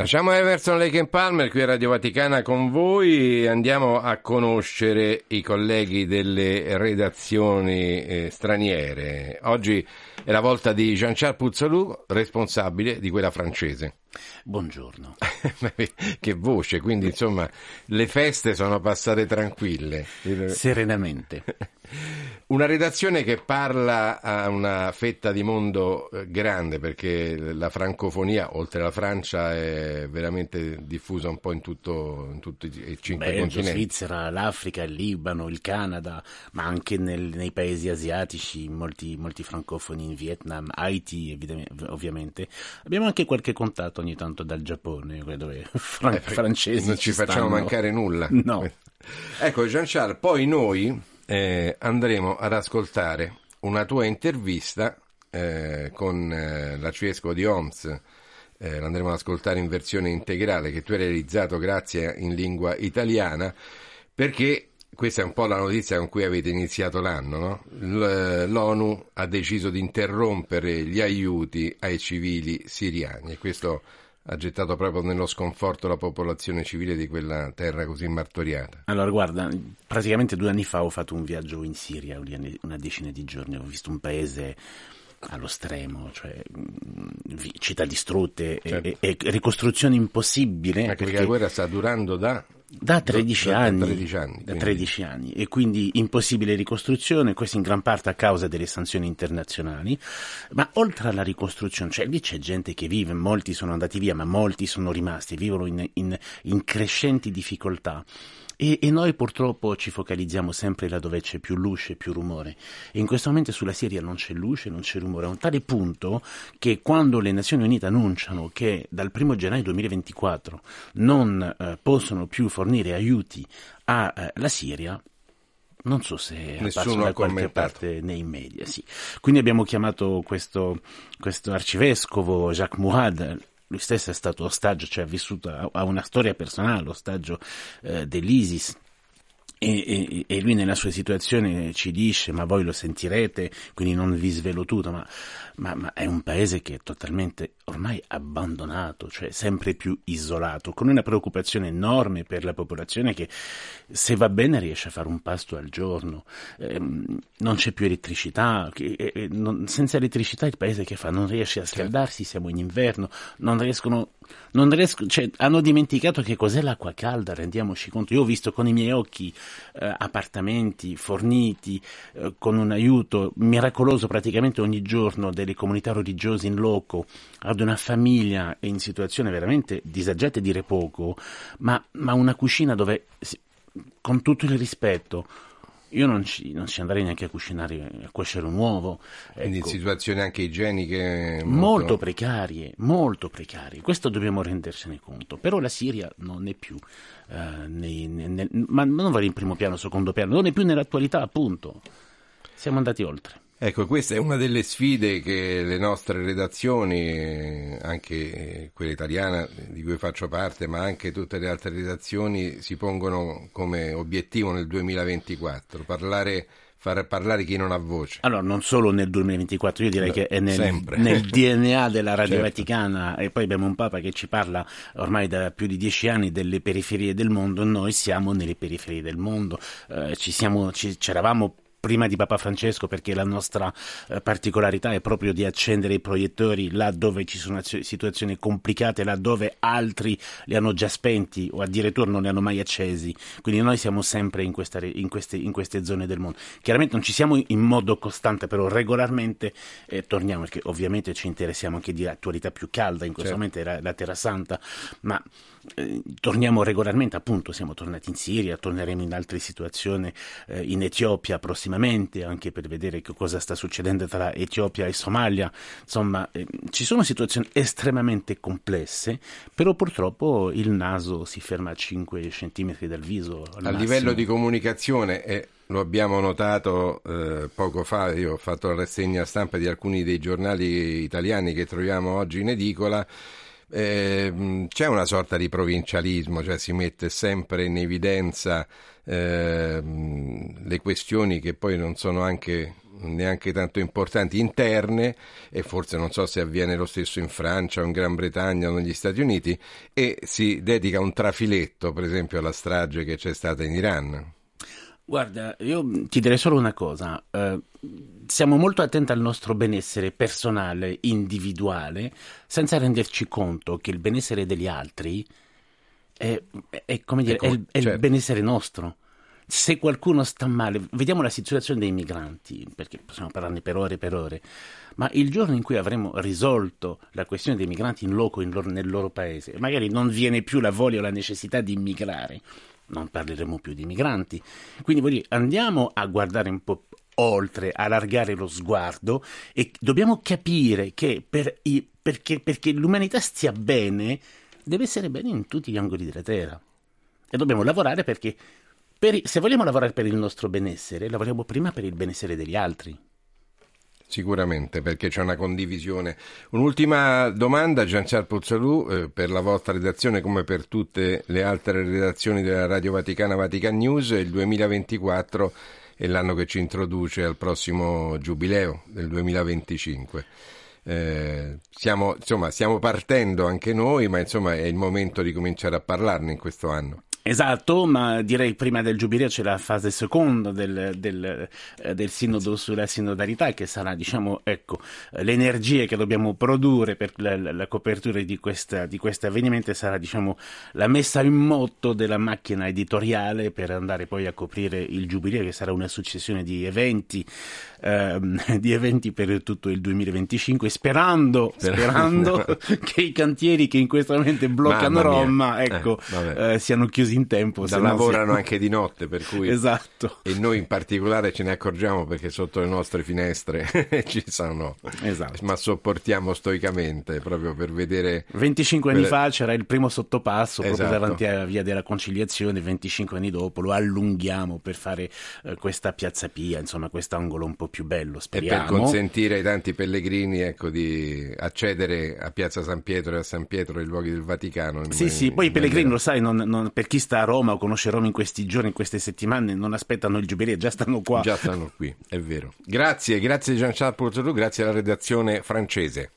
Lasciamo Everson Lake and Palmer qui a Radio Vaticana con voi andiamo a conoscere i colleghi delle redazioni eh, straniere. Oggi è la volta di Jean-Charles Puzzolù, responsabile di quella francese. Buongiorno. che voce, quindi insomma le feste sono passate tranquille. Serenamente. Una redazione che parla a una fetta di mondo eh, grande perché la francofonia, oltre alla Francia, è veramente diffusa un po' in, tutto, in tutti i cinque Belgio, continenti. Svizzera, l'Africa, il Libano, il Canada, ma anche nel- nei paesi asiatici, molti, molti francofoni in Vietnam, Haiti ovviamente. Abbiamo anche qualche contatto ogni tanto dal Giappone, dove fran- Eh, francesi non ci facciamo stanno. mancare nulla. No. Ecco, Jean-Charles, poi noi eh, andremo ad ascoltare una tua intervista eh, con eh, l'arcivescovo di Homs. Eh, l'andremo ad ascoltare in versione integrale che tu hai realizzato grazie in lingua italiana perché questa è un po' la notizia con cui avete iniziato l'anno, no? L'ONU ha deciso di interrompere gli aiuti ai civili siriani e questo ha gettato proprio nello sconforto la popolazione civile di quella terra così martoriata. Allora, guarda, praticamente due anni fa ho fatto un viaggio in Siria, una decina di giorni, ho visto un paese allo stremo, cioè mh, vi- città distrutte Certo. e, e ricostruzione impossibile. Anche perché la guerra sta durando da, Da 13 da- da anni. 13 anni, Da quindi- 13 anni. E quindi impossibile ricostruzione, questo in gran parte a causa delle sanzioni internazionali. Ma oltre alla ricostruzione, cioè lì c'è gente che vive, molti sono andati via, ma molti sono rimasti, vivono in, in- in crescenti difficoltà. E, e noi purtroppo ci focalizziamo sempre là dove c'è più luce, più rumore. E in questo momento sulla Siria non c'è luce, non c'è rumore, a un tale punto che quando le Nazioni Unite annunciano che dal 1 gennaio 2024 non eh, possono più fornire aiuti alla Siria, non so se Nessuno da qualche parte nei media, sì. Quindi abbiamo chiamato questo, questo arcivescovo Jacques Mouad, lui stesso è stato ostaggio, cioè ha vissuto, ha- una storia personale, ostaggio eh, dell'ISIS. E, e, e, lui nella sua situazione ci dice, ma voi lo sentirete, quindi non vi svelo tutto, ma, ma, ma, è un paese che è totalmente ormai abbandonato, cioè sempre più isolato, con una preoccupazione enorme per la popolazione che se va bene riesce a fare un pasto al giorno, ehm, non c'è più elettricità, eh, non, senza elettricità il paese che fa? Non riesce a scaldarsi, siamo in inverno, non riescono, non riescono cioè, hanno dimenticato che cos'è l'acqua calda, rendiamoci conto, io ho visto con i miei occhi eh, appartamenti forniti eh, con un aiuto miracoloso praticamente ogni giorno delle comunità religiose in loco ad una famiglia in situazione veramente disagiata e dire poco, ma, ma una cucina dove, con tutto il rispetto, io non ci, non ci, andrei neanche a cucinare, a cuocere un uovo. Quindi ecco. in situazioni anche igieniche molto... molto... precarie, molto precarie. Questo dobbiamo rendersene conto. Però la Siria non è più, uh, nei, nel, ma non va in primo piano, secondo piano, non è più nell'attualità, appunto. Siamo andati oltre. Ecco, questa è una delle sfide che le nostre redazioni, anche quella italiana di cui faccio parte, ma anche tutte le altre redazioni si pongono come obiettivo nel 2024, parlare far parlare chi non ha voce. Allora, non solo nel 2024, io direi che è nel, nel DNA della Radio certo. Vaticana e poi abbiamo un Papa che ci parla ormai da più di dieci anni delle periferie del mondo, noi siamo nelle periferie del mondo, eh, ci siamo, ci, c'eravamo prima di Papa Francesco perché la nostra eh, particolarità è proprio di accendere i proiettori là dove ci sono situazioni complicate, là dove altri li hanno già spenti o addirittura non li hanno mai accesi. Quindi noi siamo sempre in, questa, in, queste, in queste, zone del mondo. Chiaramente non ci siamo in modo costante, però regolarmente eh, torniamo perché ovviamente ci interessiamo anche di attualità più calda, in questo certo. momento era la Terra Santa, ma eh, torniamo regolarmente, appunto siamo tornati in Siria, torneremo in altre situazioni eh, in Etiopia prossimamente, anche per vedere che cosa sta succedendo tra Etiopia e Somalia. Insomma, eh, ci sono situazioni estremamente complesse, però purtroppo il naso si ferma a 5 centimetri dal viso. A massimo. livello di comunicazione è lo abbiamo notato eh, poco fa, io ho fatto la rassegna stampa di alcuni dei giornali italiani che troviamo oggi in edicola eh, c'è una sorta di provincialismo, cioè si mette sempre in evidenza eh, le questioni che poi non sono anche neanche tanto importanti interne e forse non so se avviene lo stesso in Francia o in Gran Bretagna o negli Stati Uniti e si dedica un trafiletto per esempio alla strage che c'è stata in Iran. Guarda, io ti direi solo una cosa. Eh, siamo molto attenti al nostro benessere personale, individuale, senza renderci conto che il benessere degli altri è, è come dire, ecco, è, il, è certo. il benessere nostro. Se qualcuno sta male, vediamo la situazione dei migranti, perché possiamo parlarne per ore e per ore, ma il giorno in cui avremo risolto la questione dei migranti in loco in loro, nel loro paese, magari non viene più la voglia o la necessità di immigrare, non parleremo più di migranti. Quindi voglio andiamo a guardare un po' oltre, allargare lo sguardo e dobbiamo capire che per i, perché, perché l'umanità stia bene, deve essere bene in tutti gli angoli della Terra. E dobbiamo lavorare perché, per, se vogliamo lavorare per il nostro benessere, lavoriamo prima per il benessere degli altri. Sicuramente, perché c'è una condivisione. Un'ultima domanda, Gian Puzzolù, eh, per la vostra redazione come per tutte le altre redazioni della Radio Vaticana Vatican News, il 2024 è l'anno che ci introduce al prossimo giubileo del 2025. Eh, siamo, insomma, stiamo partendo anche noi, ma insomma è il momento di cominciare a parlarne in questo anno. Esatto, ma direi prima del giubileo c'è la fase seconda del, del, eh, del, sinodo sulla sinodalità che sarà, diciamo, ecco, le energie che dobbiamo produrre per la, la copertura di questo avvenimento sarà, diciamo, la messa in moto della macchina editoriale per andare poi a coprire il giubileo che sarà una successione di eventi, ehm, di eventi per tutto il 2025, sperando, sperando che i cantieri che in questo momento bloccano Roma, ecco, eh, eh, siano chiusi in tempo. Da lavorano si... anche di notte, per cui... Esatto. E noi in particolare ce ne accorgiamo perché sotto le nostre finestre ci sono. Esatto. Ma sopportiamo stoicamente proprio per vedere... 25 anni per... fa c'era il primo sottopasso esatto. proprio davanti alla via della conciliazione, 25 anni dopo lo allunghiamo per fare eh, questa piazza Pia, insomma questo angolo un po' più bello, speriamo. E per consentire ai tanti pellegrini ecco, di accedere a Piazza San Pietro e a San Pietro, i luoghi del Vaticano. Sì, sì, poi i pellegrini, lo sai, non, non, per chi sta a Roma o conosce Roma in questi giorni, in queste settimane, non aspettano il giubileo, già stanno qua. Già stanno qui, è vero. Grazie, grazie Jean-Charles Portolo, grazie alla redazione francese.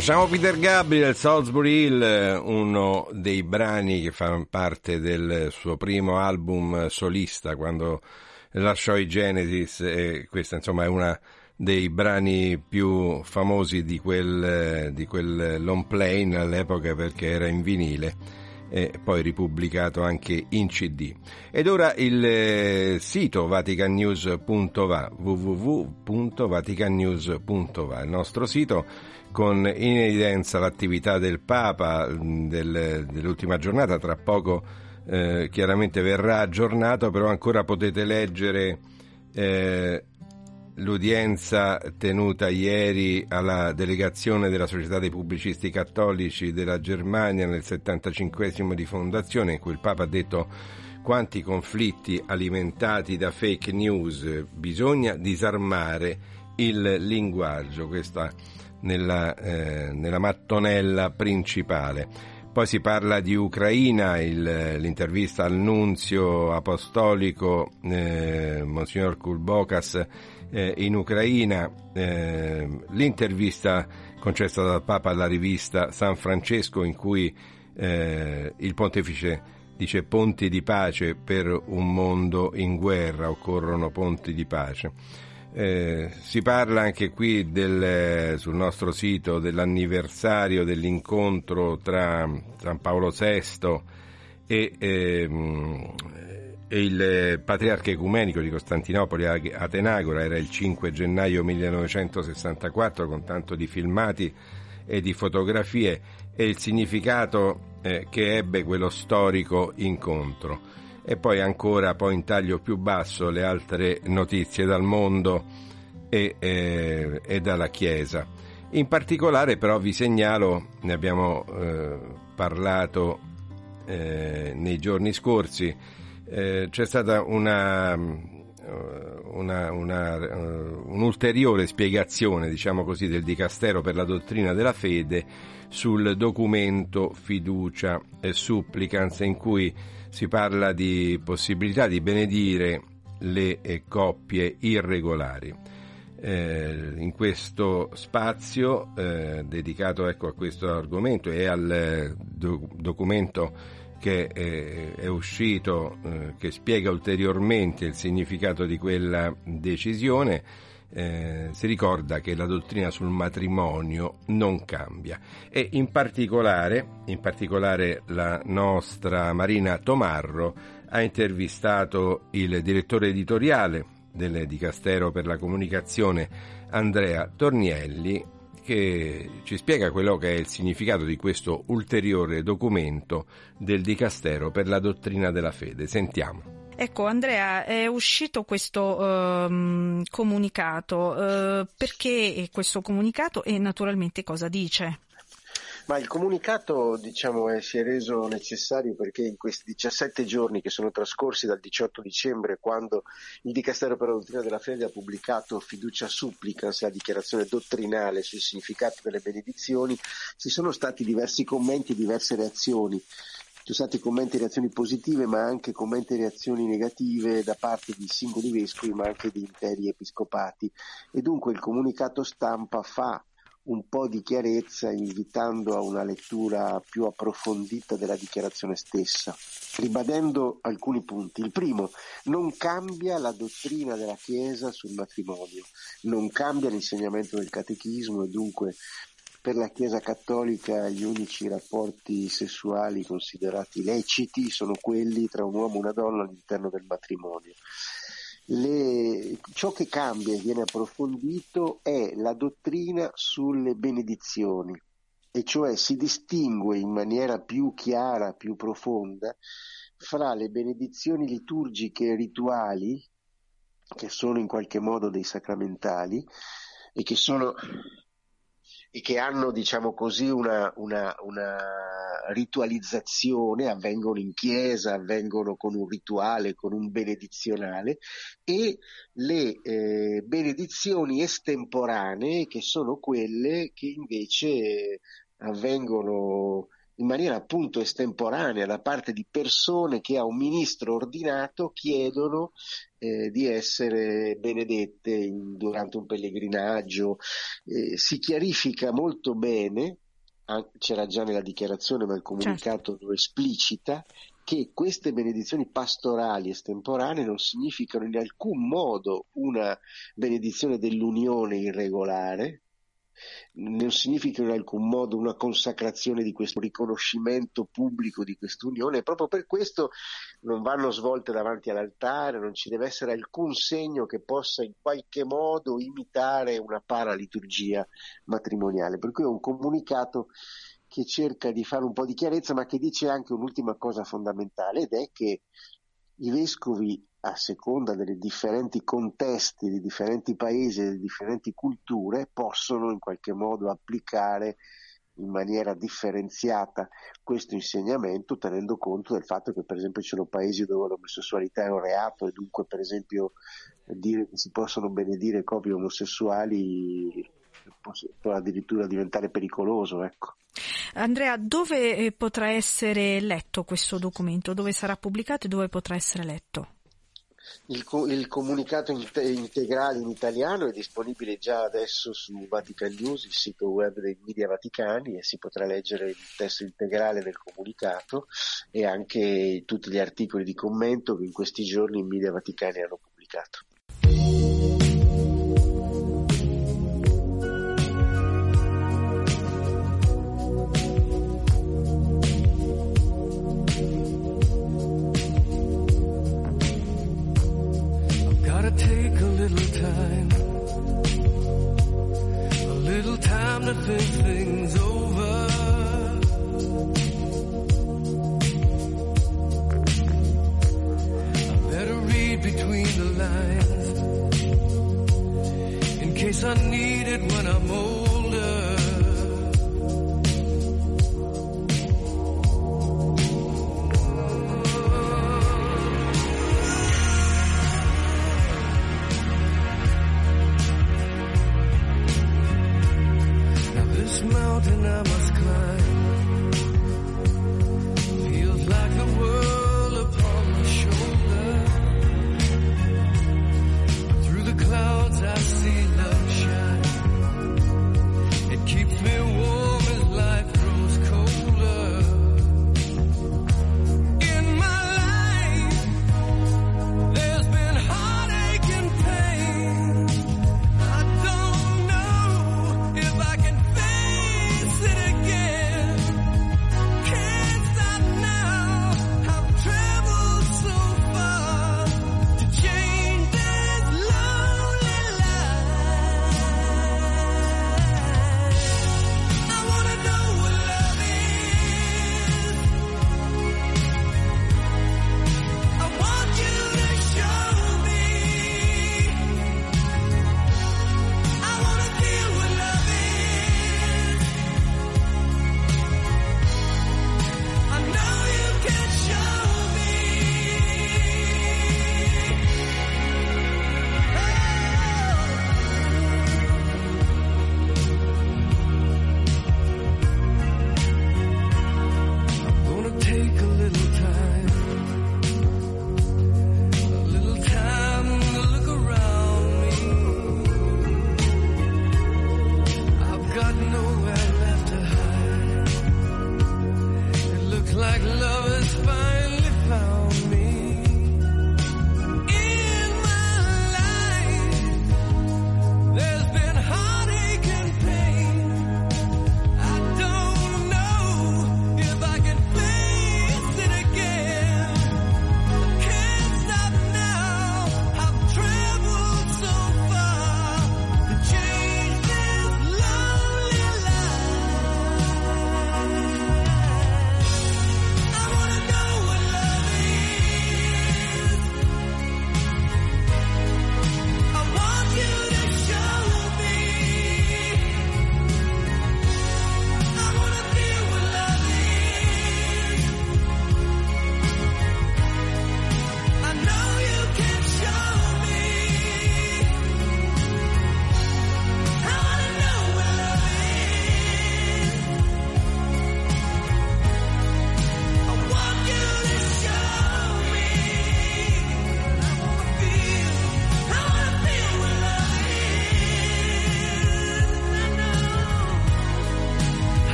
Facciamo Peter Gabriel, Salisbury Hill, uno dei brani che fanno parte del suo primo album solista quando lasciò i Genesis e questa insomma è una dei brani più famosi di quel, di quel long plane all'epoca perché era in vinile e poi ripubblicato anche in CD. Ed ora il eh, sito vaticannews.va www.vaticannews.va, il nostro sito con in evidenza l'attività del Papa del, dell'ultima giornata, tra poco eh, chiaramente verrà aggiornato, però ancora potete leggere eh, l'udienza tenuta ieri alla delegazione della Società dei Pubblicisti Cattolici della Germania nel 75 di fondazione, in cui il Papa ha detto quanti conflitti alimentati da fake news. Bisogna disarmare il linguaggio, questa nella, eh, nella mattonella principale. Poi si parla di Ucraina, il, l'intervista al nunzio apostolico eh, Monsignor Kulbokas eh, in Ucraina, eh, l'intervista concessa dal Papa alla rivista San Francesco in cui eh, il pontefice dice ponti di pace per un mondo in guerra, occorrono ponti di pace. Eh, si parla anche qui del, sul nostro sito dell'anniversario dell'incontro tra San Paolo VI e, ehm, e il patriarca ecumenico di Costantinopoli Atenagora, era il 5 gennaio 1964 con tanto di filmati e di fotografie e il significato eh, che ebbe quello storico incontro e poi ancora poi in taglio più basso le altre notizie dal mondo e, eh, e dalla Chiesa. In particolare però vi segnalo, ne abbiamo eh, parlato eh, nei giorni scorsi, eh, c'è stata una, una, una, uh, un'ulteriore spiegazione, diciamo così, del Dicastero per la dottrina della fede sul documento fiducia e supplicans in cui si parla di possibilità di benedire le eh, coppie irregolari. Eh, in questo spazio eh, dedicato ecco, a questo argomento e al eh, do- documento che eh, è uscito, eh, che spiega ulteriormente il significato di quella decisione, eh, si ricorda che la dottrina sul matrimonio non cambia e in particolare, in particolare la nostra Marina Tomarro ha intervistato il direttore editoriale del Dicastero per la comunicazione Andrea Tornielli che ci spiega quello che è il significato di questo ulteriore documento del Dicastero per la dottrina della fede. Sentiamo. Ecco Andrea, è uscito questo um, comunicato, uh, perché questo comunicato e naturalmente cosa dice? Ma il comunicato diciamo, è, si è reso necessario perché in questi 17 giorni che sono trascorsi dal 18 dicembre, quando il Dicastero per la dottrina della fede ha pubblicato fiducia supplicans, la dichiarazione dottrinale sul significato delle benedizioni, ci sono stati diversi commenti e diverse reazioni sono stati commenti e reazioni positive, ma anche commenti e reazioni negative da parte di singoli vescovi, ma anche di interi episcopati. E dunque il comunicato stampa fa un po' di chiarezza invitando a una lettura più approfondita della dichiarazione stessa, ribadendo alcuni punti. Il primo, non cambia la dottrina della Chiesa sul matrimonio, non cambia l'insegnamento del catechismo e dunque per la Chiesa cattolica gli unici rapporti sessuali considerati leciti sono quelli tra un uomo e una donna all'interno del matrimonio. Le, ciò che cambia e viene approfondito è la dottrina sulle benedizioni, e cioè si distingue in maniera più chiara, più profonda, fra le benedizioni liturgiche e rituali, che sono in qualche modo dei sacramentali, e che sono e che hanno, diciamo così, una, una, una, ritualizzazione, avvengono in chiesa, avvengono con un rituale, con un benedizionale, e le eh, benedizioni estemporanee, che sono quelle che invece avvengono in maniera appunto estemporanea da parte di persone che a un ministro ordinato chiedono eh, di essere benedette in, durante un pellegrinaggio. Eh, si chiarifica molto bene, anche, c'era già nella dichiarazione ma il comunicato certo. lo esplicita, che queste benedizioni pastorali estemporanee non significano in alcun modo una benedizione dell'unione irregolare, non significa in alcun modo una consacrazione di questo riconoscimento pubblico di quest'unione e proprio per questo non vanno svolte davanti all'altare, non ci deve essere alcun segno che possa in qualche modo imitare una paraliturgia matrimoniale. Per cui è un comunicato che cerca di fare un po' di chiarezza ma che dice anche un'ultima cosa fondamentale ed è che i vescovi a seconda dei differenti contesti, dei differenti paesi delle differenti culture, possono in qualche modo applicare in maniera differenziata questo insegnamento tenendo conto del fatto che per esempio ci sono paesi dove l'omosessualità è un reato e dunque per esempio dire che si possono benedire coppie omosessuali può addirittura diventare pericoloso. Ecco. Andrea, dove eh, potrà essere letto questo documento? Dove sarà pubblicato e dove potrà essere letto? Il, il, comunicato integrale in italiano è disponibile già adesso su Vatican News, il sito web dei media vaticani e si potrà leggere il testo integrale del comunicato e anche tutti gli articoli di commento che in questi giorni i media vaticani hanno pubblicato.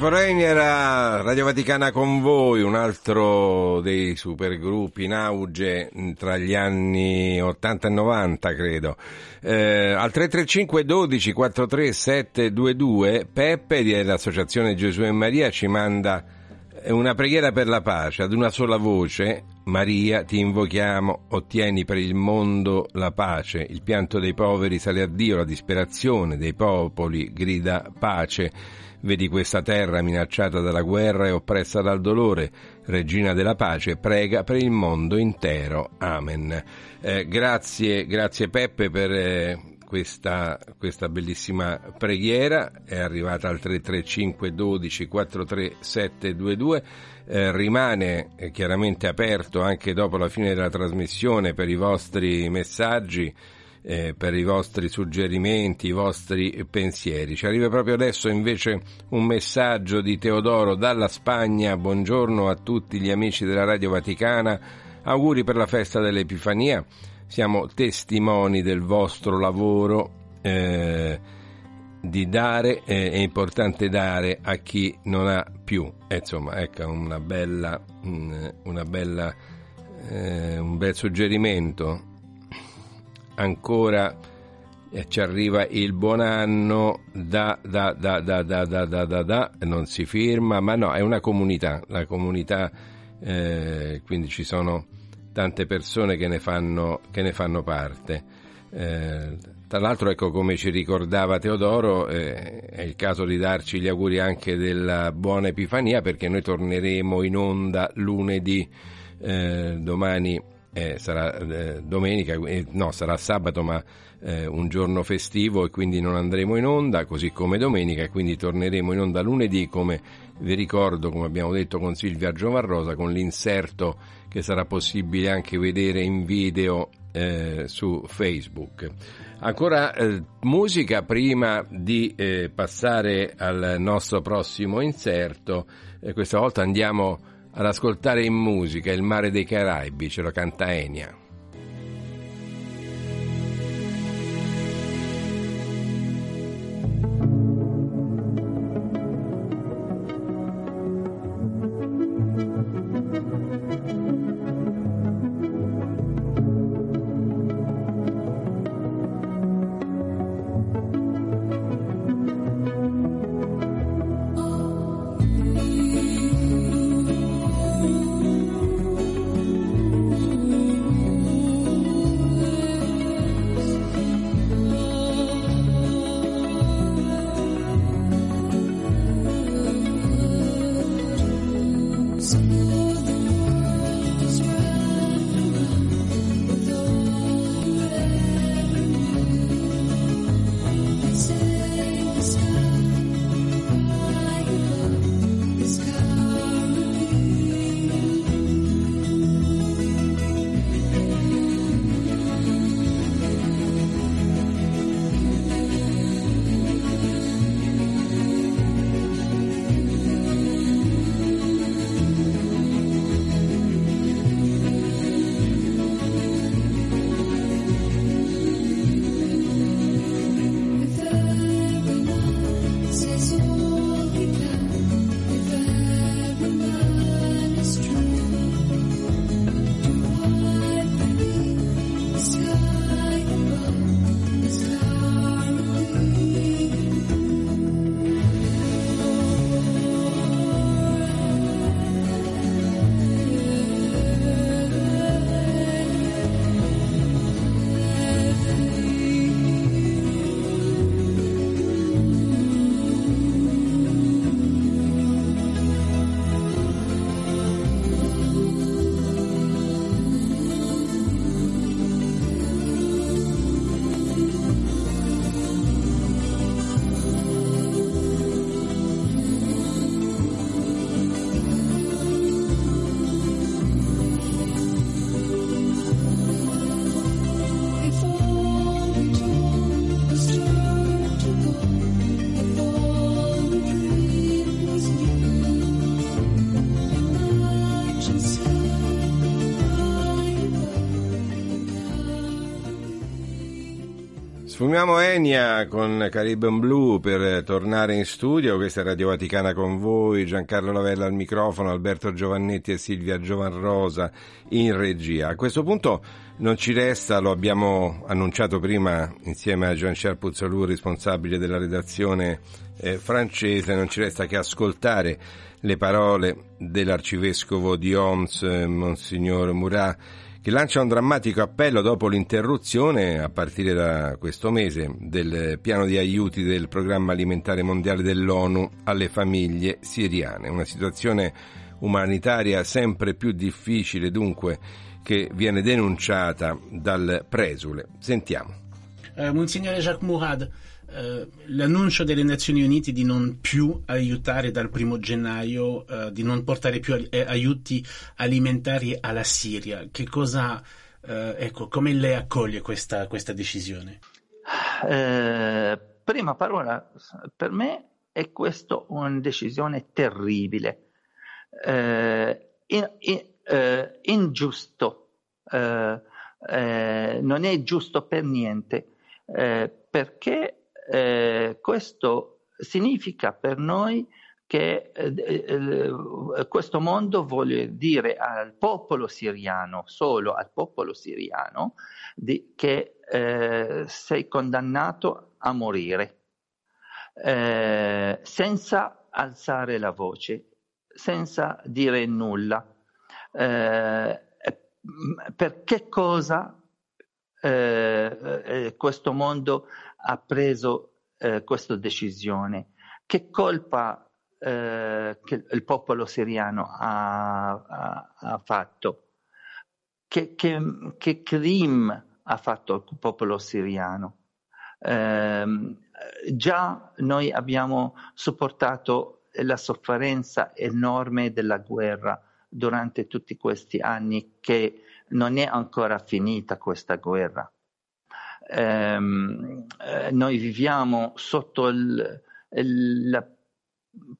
Foreigner Radio Vaticana con voi, un altro dei supergruppi in auge tra gli anni 80 e 90 credo. Eh, al 335 12 43 722 Peppe dell'Associazione Gesù e Maria ci manda una preghiera per la pace ad una sola voce. Maria, ti invochiamo, ottieni per il mondo la pace. Il pianto dei poveri sale a Dio, la disperazione dei popoli grida pace. Vedi questa terra minacciata dalla guerra e oppressa dal dolore. Regina della pace, prega per il mondo intero. Amen. Eh, grazie, grazie Peppe per eh, questa, questa bellissima preghiera. È arrivata al 335 12 43 722. Eh, rimane eh, chiaramente aperto anche dopo la fine della trasmissione per i vostri messaggi eh, per i vostri suggerimenti, i vostri pensieri. Ci arriva proprio adesso invece un messaggio di Teodoro dalla Spagna. Buongiorno a tutti gli amici della Radio Vaticana. Auguri per la festa dell'Epifania. Siamo testimoni del vostro lavoro. Eh, di dare eh, è importante dare a chi non ha più. Eh, insomma, ecco una bella, mm, una bella, eh, un bel suggerimento ancora eh, ci arriva il buon anno da da da da da da da da da non si firma ma no è una comunità la comunità eh, quindi ci sono tante persone che ne fanno, che ne fanno parte. Eh, tra l'altro ecco come ci ricordava Teodoro eh, è il caso di darci gli auguri anche della buona Epifania perché noi torneremo in onda lunedì eh, domani eh, sarà eh, domenica, eh, no, sarà sabato, ma eh, un giorno festivo e quindi non andremo in onda, così come domenica, e quindi torneremo in onda lunedì, come vi ricordo, come abbiamo detto con Silvia Giovarrosa, con l'inserto che sarà possibile anche vedere in video eh, su Facebook. Ancora eh, musica prima di passare al nostro prossimo inserto, questa volta andiamo ad ascoltare in musica Il mare dei Caraibi, ce lo canta Enia. Sfumiamo Enia con Caribbean Blue per tornare in studio. Questa è Radio Vaticana con voi, Giancarlo Lavella al microfono, Alberto Giovannetti e Silvia Giovanrosa in regia. A questo punto non ci resta, lo abbiamo annunciato prima insieme a Jean-Charles Puzzolù, responsabile della redazione eh, francese, non ci resta che ascoltare le parole dell'arcivescovo di Homs, eh, Monsignor Murat, che lancia un drammatico appello dopo l'interruzione, a partire da questo mese, del piano di aiuti del programma alimentare mondiale dell'ONU alle famiglie siriane. Una situazione umanitaria sempre più difficile, dunque, che viene denunciata dal presule. Sentiamo. Uh, Monsignore Jacques Mourad, Uh, l'annuncio delle Nazioni Unite di non più aiutare dal primo gennaio, uh, di non portare più aiuti alimentari alla Siria, che cosa, uh, ecco, come lei accoglie questa, questa decisione? prima parola, per me è questa una decisione terribile, in, in, ingiusto, non è giusto per niente, perché eh, questo significa per noi che eh, eh, questo mondo vuole dire al popolo siriano, solo al popolo siriano, di, che eh, sei condannato a morire, eh, senza alzare la voce, senza dire nulla. Eh, per che cosa questo mondo ha preso eh, questa decisione? Che colpa eh, che il popolo siriano ha, ha, ha fatto? Che, che, che crim ha fatto il popolo siriano? Eh, già noi abbiamo sopportato la sofferenza enorme della guerra durante tutti questi anni che non è ancora finita questa guerra ehm, eh, noi viviamo sotto il, il, la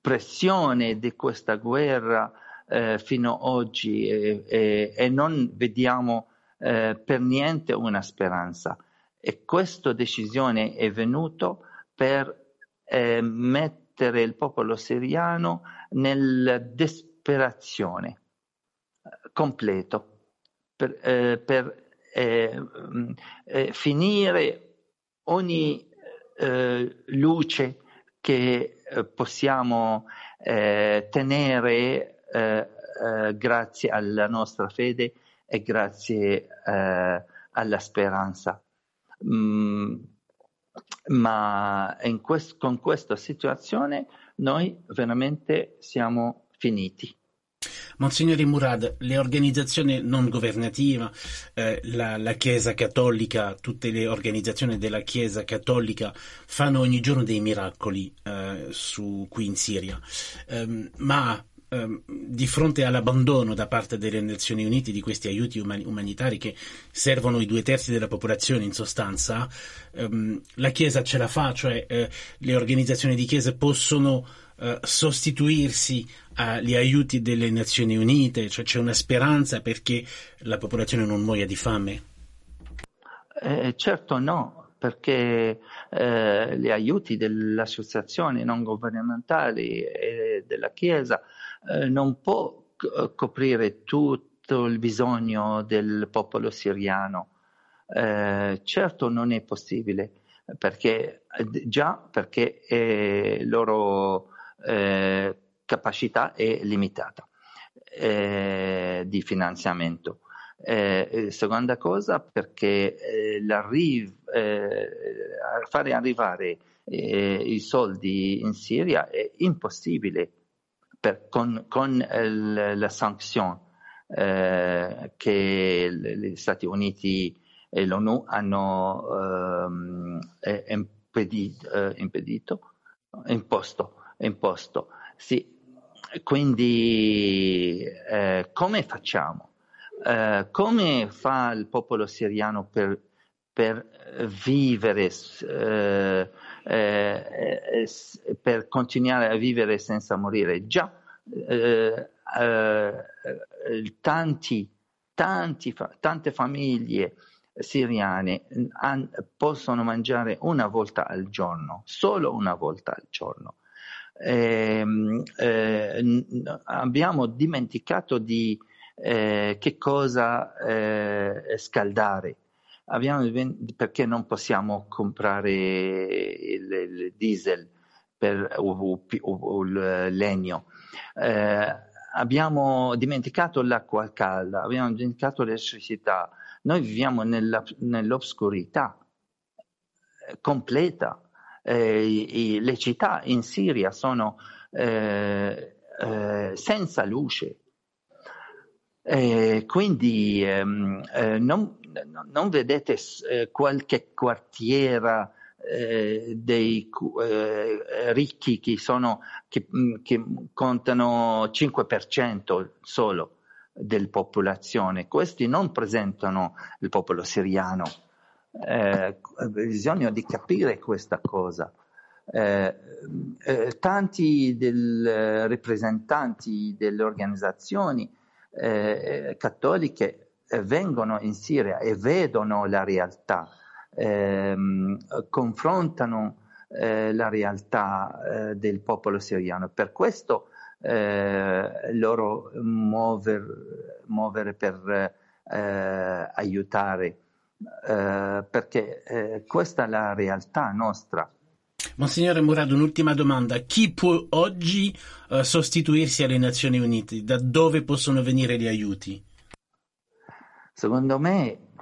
pressione di questa guerra eh, fino ad oggi e, e, e, non vediamo eh, per niente una speranza. E questa decisione è venuta per eh, mettere il popolo siriano nella disperazione eh, completo, per, per eh, eh, finire ogni eh, luce che eh, possiamo eh, tenere grazie alla nostra fede e grazie alla speranza. Mm, ma quest- con questa situazione noi veramente siamo finiti. Monsignore Murad, le organizzazioni non governative, eh, la, la, Chiesa Cattolica, tutte le organizzazioni della Chiesa Cattolica fanno ogni giorno dei miracoli eh, su, qui in Siria, um, ma um, di fronte all'abbandono da parte delle Nazioni Unite di questi aiuti umani, umanitari che servono i due terzi della popolazione in sostanza, um, la Chiesa ce la fa, cioè eh, le organizzazioni di Chiesa possono Uh, sostituirsi agli aiuti delle Nazioni Unite, cioè c'è una speranza perché la popolazione non muoia di fame? Eh, certo no, perché eh, gli aiuti delle associazioni non governamentali e della Chiesa eh, non può coprire tutto il bisogno del popolo siriano. Eh, certo non è possibile, perché già perché loro eh, capacità è limitata eh, di finanziamento. Eh, seconda cosa perché eh, eh fare arrivare eh, i soldi in Siria è impossibile per, con, con il, la sanzione eh, che gli Stati Uniti e l'ONU hanno ehm, impedito, impedito, imposto imposto. Sì. Quindi eh, come facciamo? Eh, come fa il popolo siriano per, per vivere, eh, eh per continuare a vivere senza morire? Già eh, eh, tanti, tanti, tante famiglie siriane han- possono mangiare una volta al giorno, solo una volta al giorno. Ehm, eh, n- abbiamo dimenticato di eh, che cosa eh, scaldare. Abbiamo perché non possiamo comprare il, il diesel per, o- o- o il legno. Eh, abbiamo dimenticato l'acqua calda, abbiamo dimenticato l'elettricità. Noi viviamo nella- nell'oscurità eh, completa. Eh, i- le città in Siria sono eh, eh, senza luce. Quindi ehm, eh, non, non vedete eh, qualche quartiera eh, dei eh, ricchi che, sono, che, mh, che contano 5% solo della popolazione. Questi non presentano il popolo siriano. Eh, bisogna di capire questa cosa. Eh, eh, tanti del, rappresentanti delle organizzazioni eh, cattoliche eh, vengono in Siria e vedono la realtà, ehm, confrontano eh, la realtà eh, del popolo siriano. Per questo eh, loro muover, muovere per eh, aiutare, eh, perché eh, questa è la realtà nostra. Monsignore Murad, un'ultima domanda. Chi può oggi eh, sostituirsi alle Nazioni Unite? Da dove possono venire gli aiuti? Secondo me,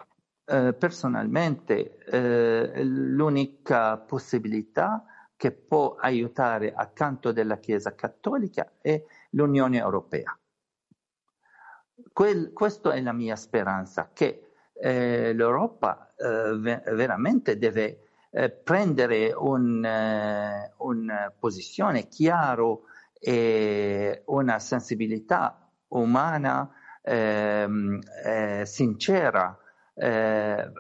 eh, personalmente, eh, l'unica possibilità che può aiutare accanto della Chiesa Cattolica è l'Unione Europea. Quel- questa è la mia speranza, che eh, l'Europa eh, ve- veramente deve eh, prendere un, eh, una posizione chiaro e una sensibilità umana ehm, eh, sincera. Eh,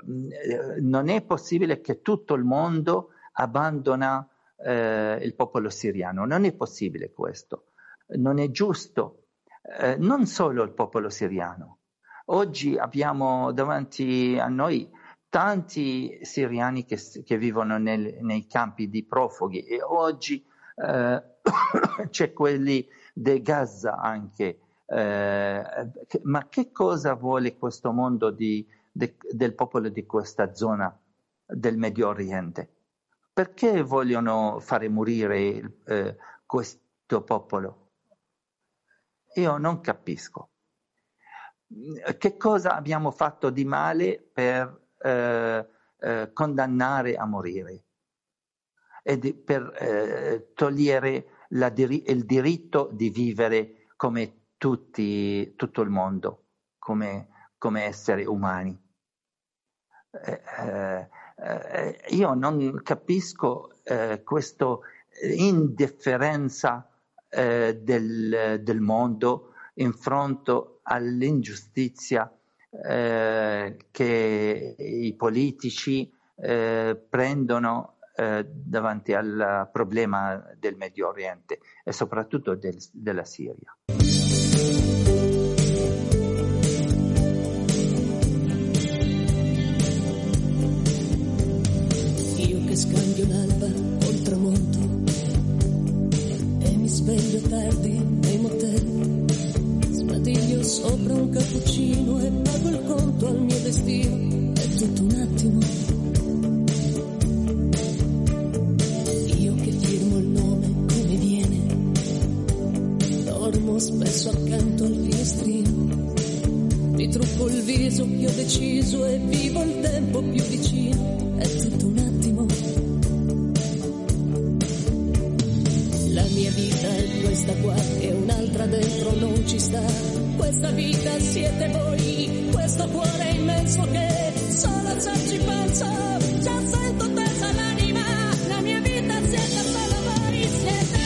non è possibile che tutto il mondo abbandona il popolo siriano, non è possibile questo, non è giusto. Non solo il popolo siriano. Oggi abbiamo davanti a noi tanti siriani che, che vivono nel- nei campi di profughi e oggi eh, c'è quelli di Gaza anche. Eh, ma che cosa vuole questo mondo di- de- del popolo di questa zona del Medio Oriente? Perché vogliono fare morire eh, questo popolo? Io non capisco. Che cosa abbiamo fatto di male per eh, eh, condannare a morire e per eh, togliere diri- il diritto di vivere come tutti, tutto il mondo, come, come esseri umani? Eh, eh, io non capisco eh, questa indifferenza del, del mondo in fronte all'ingiustizia eh, che i politici eh, prendono eh, davanti al problema del Medio Oriente e soprattutto del- della Siria. Io che scambio l'alba col tramonto e mi sveglio tardi sopra un cappuccino e pago il conto al mio destino. È tutto un attimo. Io che firmo il nome come viene. Dormo spesso accanto al finestrino. Mi trucco il viso ho deciso e vivo il tempo più vicino. È tutto un attimo. La mia vita è questa qua e un'altra dentro non ci sta. Questa vita siete voi, questo cuore immenso che solo se ci penso già sento tesa l'anima. La mia vita siete solo voi, siete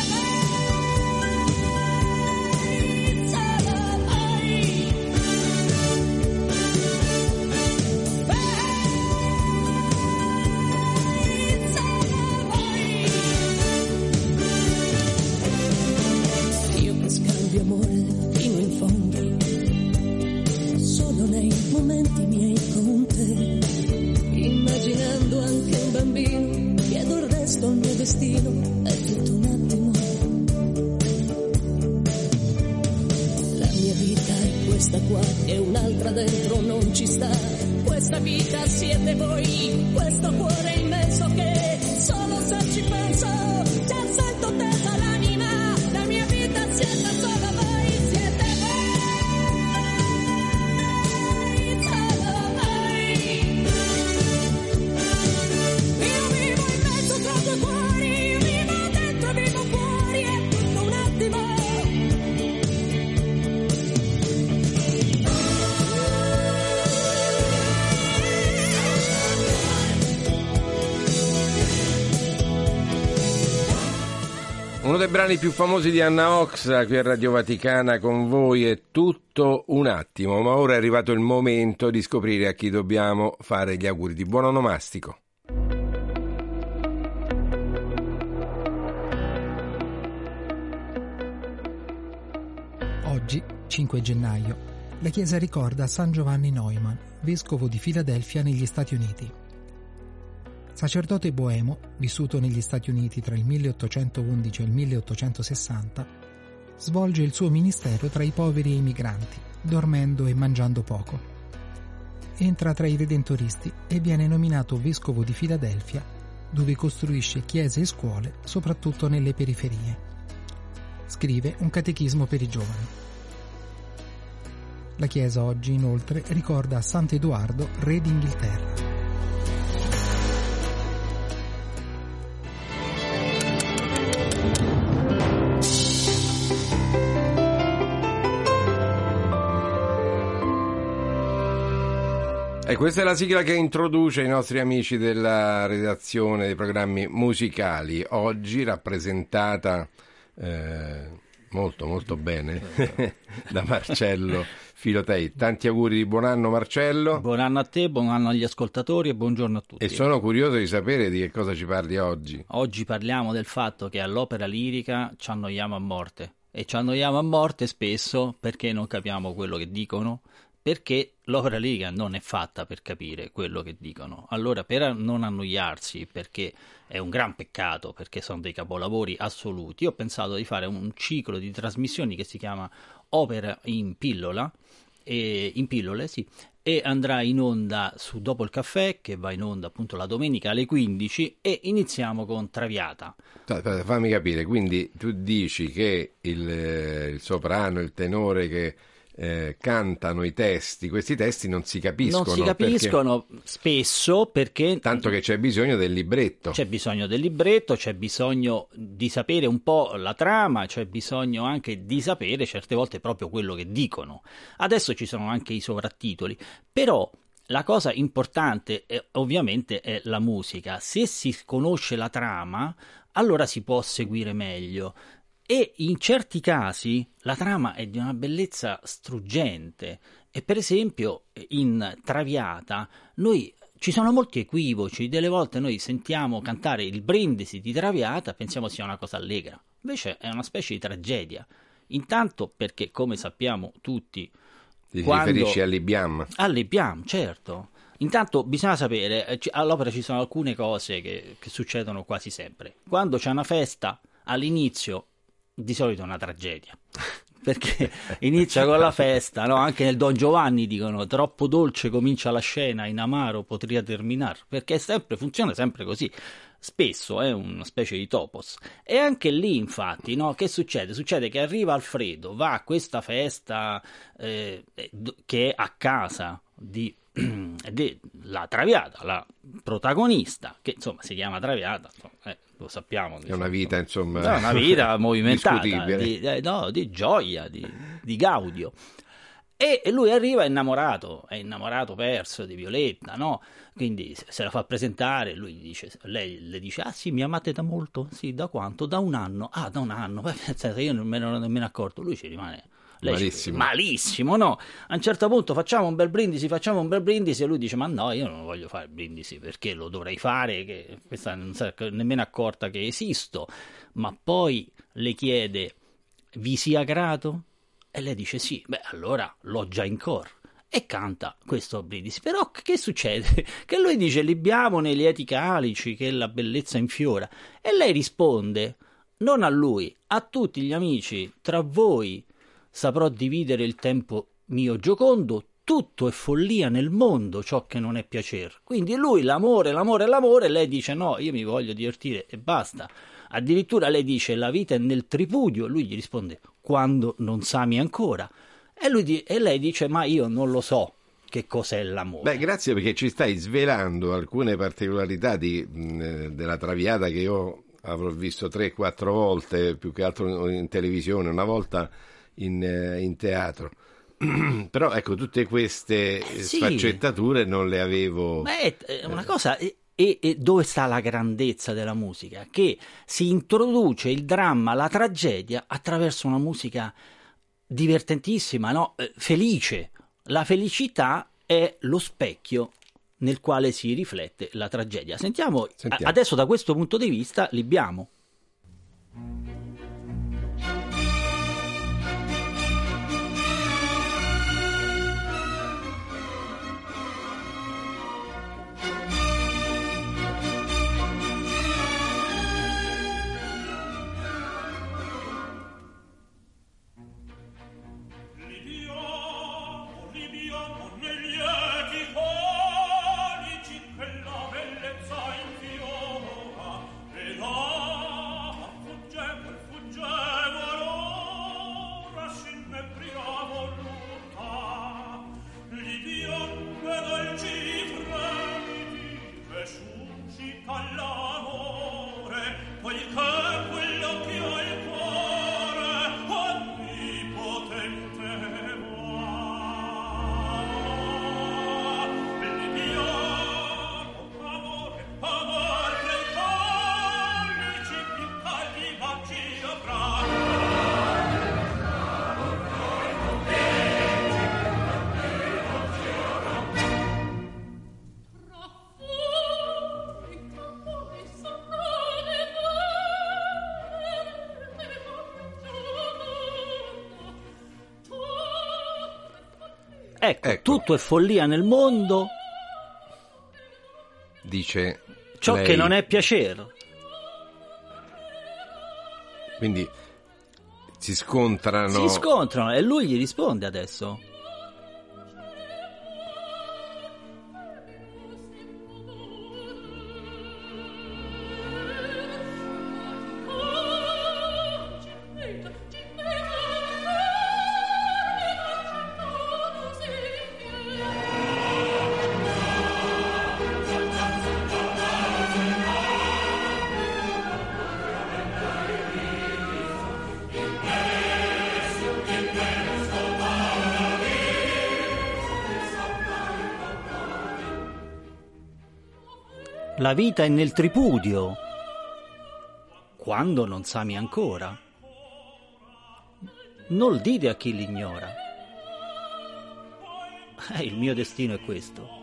brani più famosi di Anna Oxa qui a Radio Vaticana con voi è tutto un attimo, ma ora è arrivato il momento di scoprire a chi dobbiamo fare gli auguri di buon onomastico. Oggi, 5 gennaio, la Chiesa ricorda San Giovanni Neumann, vescovo di Filadelfia negli Stati Uniti. Sacerdote boemo, vissuto negli Stati Uniti tra il 1811 e il 1860, svolge il suo ministero tra i poveri e i migranti, dormendo e mangiando poco. Entra tra i redentoristi e viene nominato vescovo di Filadelfia, dove costruisce chiese e scuole, soprattutto nelle periferie. Scrive un catechismo per i giovani. La Chiesa oggi inoltre ricorda Sant'Edoardo, re d'Inghilterra. E questa è la sigla che introduce i nostri amici della redazione dei programmi musicali, oggi rappresentata eh, molto molto bene da Marcello Filotei. Tanti auguri di buon anno Marcello. Buon anno a te, buon anno agli ascoltatori e buongiorno a tutti. E sono curioso di sapere di che cosa ci parli oggi. Oggi parliamo del fatto che all'opera lirica ci annoiamo a morte e ci annoiamo a morte spesso perché non capiamo quello che dicono, perché l'opera lirica non è fatta per capire quello che dicono. Allora, per non annoiarsi, perché è un gran peccato, perché sono dei capolavori assoluti, ho pensato di fare un ciclo di trasmissioni che si chiama Opera in pillola, e, in pillole, sì, e andrà in onda su Dopo il caffè, che va in onda appunto la domenica alle 15, e iniziamo con Traviata. Fammi capire, quindi tu dici che il, il soprano, il tenore che eh, cantano i testi, questi testi non si capiscono. Non si capiscono perché... spesso perché... Tanto che c'è bisogno del libretto. C'è bisogno del libretto, c'è bisogno di sapere un po' la trama, c'è bisogno anche di sapere certe volte proprio quello che dicono. Adesso ci sono anche i sovrattitoli, però la cosa importante è, ovviamente è la musica. Se si conosce la trama, allora si può seguire meglio. E in certi casi la trama è di una bellezza struggente. E per esempio in Traviata noi ci sono molti equivoci, delle volte noi sentiamo cantare il brindisi di Traviata, pensiamo sia una cosa allegra, invece è una specie di tragedia. Intanto perché, come sappiamo tutti, ti quando... riferisci all'Ibiam? All'Ibiam, certo. Intanto bisogna sapere, all'opera ci sono alcune cose che, che succedono quasi sempre. Quando c'è una festa, all'inizio di solito è una tragedia. Perché inizia con la festa, no? anche nel Don Giovanni dicono troppo dolce comincia la scena, in amaro potrebbe terminare, perché sempre, funziona sempre così, spesso è una specie di topos. E anche lì infatti, no? che succede? Succede che arriva Alfredo, va a questa festa eh, che è a casa di la Traviata, la protagonista, che insomma si chiama Traviata, insomma, eh, lo sappiamo. È una vita, insomma, è una vita movimentata, di, eh, no, di gioia, di, di gaudio. E lui arriva innamorato, è innamorato perso di Violetta, no? Quindi se la fa presentare, lui dice, lei le dice, ah sì, mi amate da molto? Sì, da quanto? Da un anno. Ah, da un anno. Io non me ne ero nemmeno accorto. Lui ci rimane lei malissimo. Dice, malissimo, no? A un certo punto facciamo un bel brindisi, facciamo un bel brindisi e lui dice ma no, io non voglio fare il brindisi perché lo dovrei fare, che questa non si è nemmeno accorta che esisto, ma poi le chiede vi sia grato? E lei dice sì, beh allora l'ho già in cor. e canta questo Brindisi. Però che succede? Che lui dice libiamo nei lieti calici che la bellezza infiora e lei risponde non a lui, a tutti gli amici, tra voi saprò dividere il tempo mio giocondo, tutto è follia nel mondo ciò che non è piacere. Quindi lui l'amore, l'amore, l'amore, lei dice no, io mi voglio divertire e basta. Addirittura lei dice la vita è nel tripudio, lui gli risponde quando non sami ancora. E, lui e lei dice ma io non lo so che cos'è l'amore. Beh, grazie perché ci stai svelando alcune particolarità di, della Traviata che io avrò visto 3-4 volte, più che altro in televisione, una volta in, eh, in teatro. Però ecco, tutte queste sì. sfaccettature non le avevo... Beh, è una cosa... E, e dove sta la grandezza della musica? Che si introduce il dramma, la tragedia attraverso una musica divertentissima, no? Eh, felice. La felicità è lo specchio nel quale si riflette la tragedia. Sentiamo, Sentiamo. adesso da questo punto di vista Libiamo. Tutto è follia nel mondo, Dice ciò lei. che non è piacere. Quindi si scontrano... Si scontrano e lui gli risponde adesso. La vita è nel tripudio. Quando non sami ancora. Non dite a chi l'ignora. Eh, il mio destino è questo.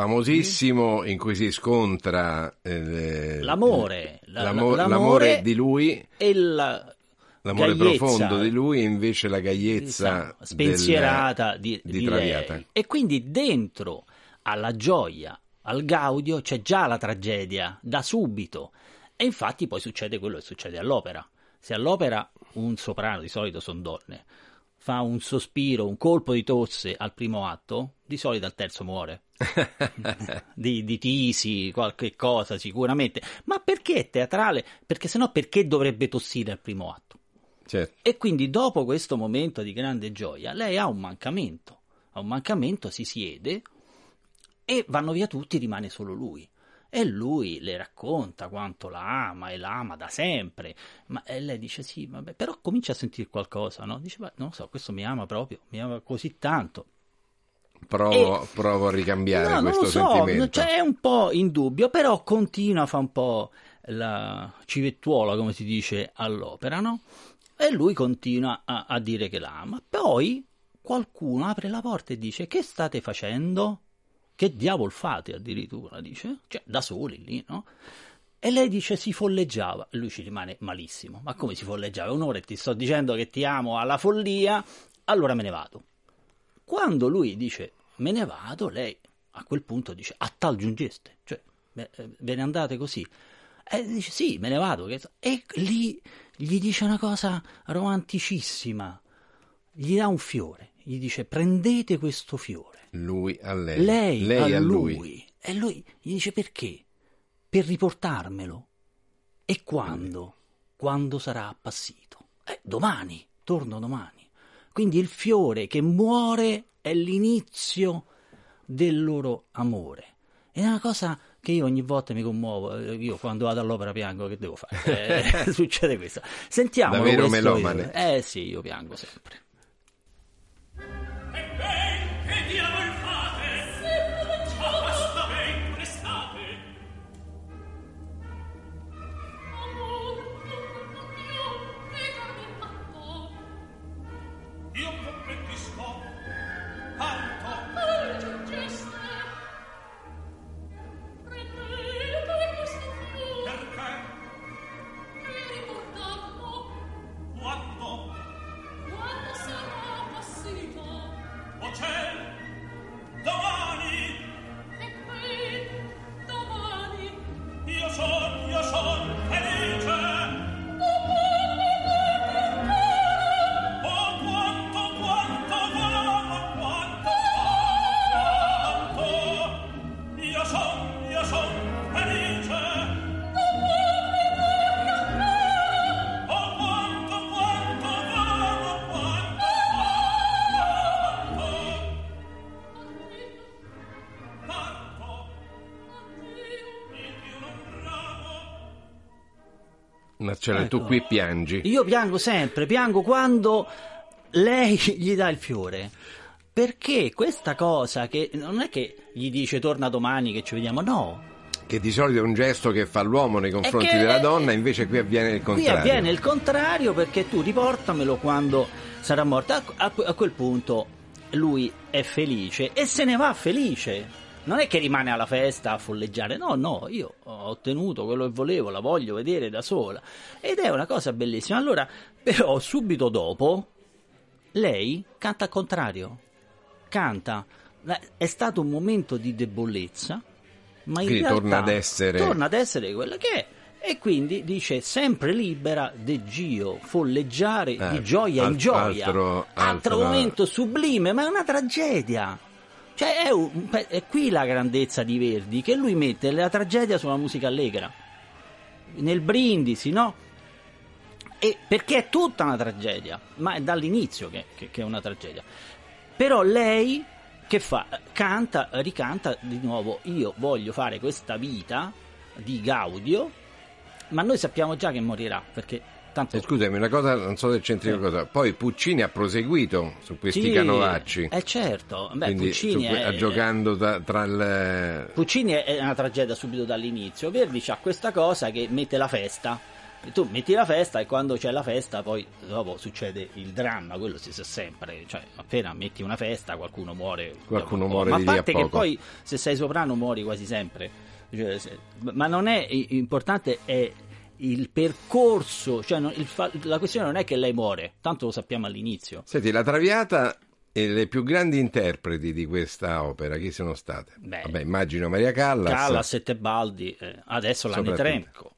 Famosissimo in cui si scontra eh, L'amore, la- l'amo- l'amore l'amore di lui, E la l'amore gaiezza, profondo di lui e invece la gaiezza spensierata del- di, di di Traviata. lei. E quindi dentro alla gioia, al gaudio, c'è già la tragedia da subito. E infatti poi succede quello che succede all'opera. Se all'opera un soprano, di solito sono donne, fa un sospiro, un colpo di tosse al primo atto, di solito al terzo muore. di, di tisi, qualche cosa sicuramente. Ma perché è teatrale? Perché sennò perché dovrebbe tossire al primo atto? Certo. E quindi dopo questo momento di grande gioia, lei ha un mancamento. Ha un mancamento, si siede e vanno via tutti, rimane solo lui. E lui le racconta quanto la ama e la ama da sempre. Ma e lei dice: Sì, vabbè, però comincia a sentire qualcosa, no? Dice: Ma non lo so, questo mi ama proprio, mi ama così tanto. Provo, E- provo a ricambiare No, questo so, sentimento. cioè, è un po' in dubbio, però continua a fare un po' la civettuola, come si dice all'opera, no? E lui continua a, a dire che la ama. Poi qualcuno apre la porta e dice: Che state facendo? Che diavolo fate addirittura? Dice, cioè, da soli lì, no? E lei dice si folleggiava. Lui ci rimane malissimo. Ma come si folleggiava? Un'ora e ti sto dicendo che ti amo alla follia, allora me ne vado. Quando lui dice me ne vado, lei a quel punto dice a tal giungeste, cioè ve ne andate così. E dice sì, me ne vado. E lì gli dice una cosa romanticissima, gli dà un fiore, gli dice prendete questo fiore. Lui a lei. Lei, Lei a, a lui. lui. E lui gli dice perché? Per riportarmelo. E quando? Quando sarà appassito. Eh, domani, torno domani. Quindi il fiore che muore è l'inizio del loro amore. È una cosa che io ogni volta mi commuovo. eh, Io quando vado all'opera piango, che devo fare? Eh, succede questo. Sentiamo. Da vero melomane. Eh sì, io piango sempre. Marcello, tu Ecco. qui piangi. Io piango sempre, piango quando lei gli dà il fiore. Perché questa cosa che non è che gli dice torna domani che ci vediamo, no. Che di solito è un gesto che fa l'uomo nei confronti che- della donna, invece qui avviene il Qui contrario. avviene il contrario perché tu riportamelo quando sarà morta. A, a- a quel punto lui è felice e se ne va felice. Non è che rimane alla festa a folleggiare, no, no, io ho ottenuto quello che volevo, la voglio vedere da sola. Ed è una cosa bellissima. Allora, però, subito dopo, lei canta al contrario. Canta. È stato un momento di debolezza, ma in Quindi realtà torna ad essere- torna ad essere quella che è. E quindi dice sempre libera de Gio, folleggiare Eh, di gioia in gioia. altro- altro- momento sublime, ma è una tragedia. Cioè, è, un- è qui la grandezza di Verdi, che lui mette la tragedia sulla musica allegra. Nel brindisi, no? E perché è tutta una tragedia, ma è dall'inizio che, che- che è una tragedia. Però lei che fa? Canta, ricanta di nuovo, io voglio fare questa vita di Gaudio, ma noi sappiamo già che morirà, perché tanto... Eh, Scusami, una cosa, non so se c'entri qualcosa. Poi Puccini ha proseguito su questi Sì, canovacci. Eh certo, beh, Quindi Puccini, su è, giocando tra, tra il... Puccini è una tragedia subito dall'inizio. Verdi c'ha questa cosa che mette la festa. Tu metti la festa e quando c'è la festa poi dopo succede il dramma, quello si sa sempre, cioè appena metti una festa qualcuno muore. Qualcuno dopo- muore Ma a lì a parte che poi se sei soprano muori quasi sempre. Cioè, se- ma non è importante è il percorso, cioè non- il fa- la questione non è che lei muore, tanto lo sappiamo all'inizio. Senti, la Traviata e le più grandi interpreti di questa opera, chi sono state? Beh, Vabbè, immagino Maria Callas. Callas e Tebaldi, eh, adesso la Soprattutto.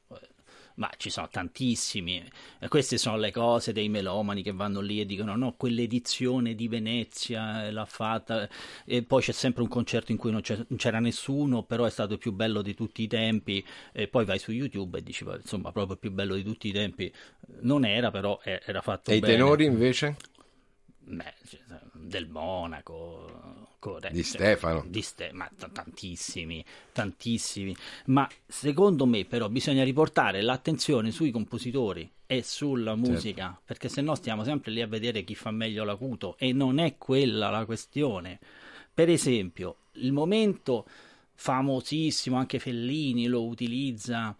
Eh, Ma ci sono tantissimi. E queste sono le cose dei melomani che vanno lì e dicono: no, quell'edizione di Venezia eh, l'ha fatta. E poi c'è sempre un concerto in cui non, c'era nessuno, però è stato il più bello di tutti i tempi. E poi vai su YouTube e dici: "Beh, insomma, proprio il più bello di tutti i tempi. Non era, però eh, era fatto E i bene. tenori invece? Beh, cioè, del Monaco, corretto. Di Stefano. Di Ste- ma t- tantissimi, tantissimi. Ma secondo me però bisogna riportare l'attenzione sui compositori e sulla musica, perché se no stiamo sempre lì a vedere chi fa meglio l'acuto e non è quella la questione. Per esempio, il momento famosissimo, anche Fellini lo utilizza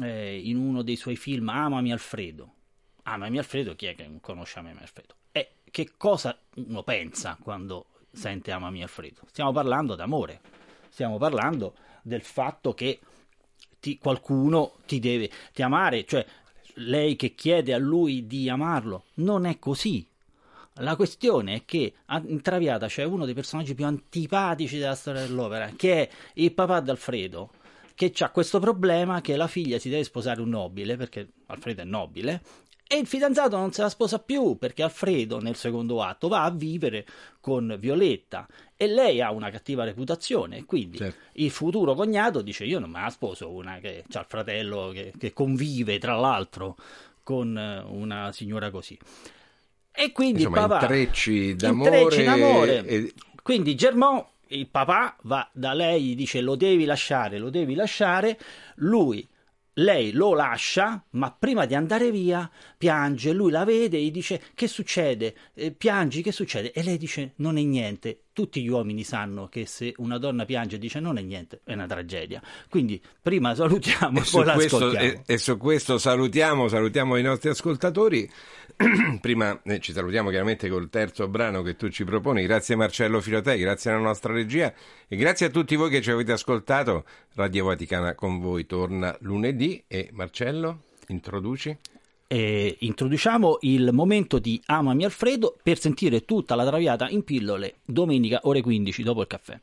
eh, in uno dei suoi film, Amami Alfredo. Amami Alfredo, chi è che non conosce Amami Alfredo? E che cosa uno pensa quando sente Amami Alfredo? Stiamo parlando d'amore, stiamo parlando del fatto che ti- qualcuno ti deve ti amare, cioè lei che chiede a lui di amarlo, non è così. La questione è che in Traviata c'è uno dei personaggi più antipatici della storia dell'opera, che è il papà d'Alfredo, che ha questo problema che la figlia si deve sposare un nobile, perché Alfredo è nobile, e il fidanzato non se la sposa più, perché Alfredo nel secondo atto va a vivere con Violetta e lei ha una cattiva reputazione, quindi il futuro cognato dice io non me la sposo una che ha il fratello che, che convive tra l'altro con eh, una signora così. E quindi Insomma, il papà intrecci d'amore. intrecci d'amore. e- Quindi Germont, il papà, va da lei, dice lo devi lasciare, lo devi lasciare. Lui, lei lo lascia, ma prima di andare via piange. Lui la vede e gli dice che succede? Eh, piangi, che succede? E lei dice non è niente. Tutti gli uomini sanno che se una donna piange e dice non è niente, è una tragedia. Quindi prima salutiamo e, E poi questo, e- e su questo salutiamo, salutiamo i nostri ascoltatori. Prima eh, ci salutiamo chiaramente col terzo brano che tu ci proponi. Grazie Marcello Filotei, grazie alla nostra regia e grazie a tutti voi che ci avete ascoltato. Radio Vaticana con voi torna lunedì e Marcello, introduci. E introduciamo il momento di Amami Alfredo per sentire tutta la traviata in pillole domenica ore 15 dopo il caffè.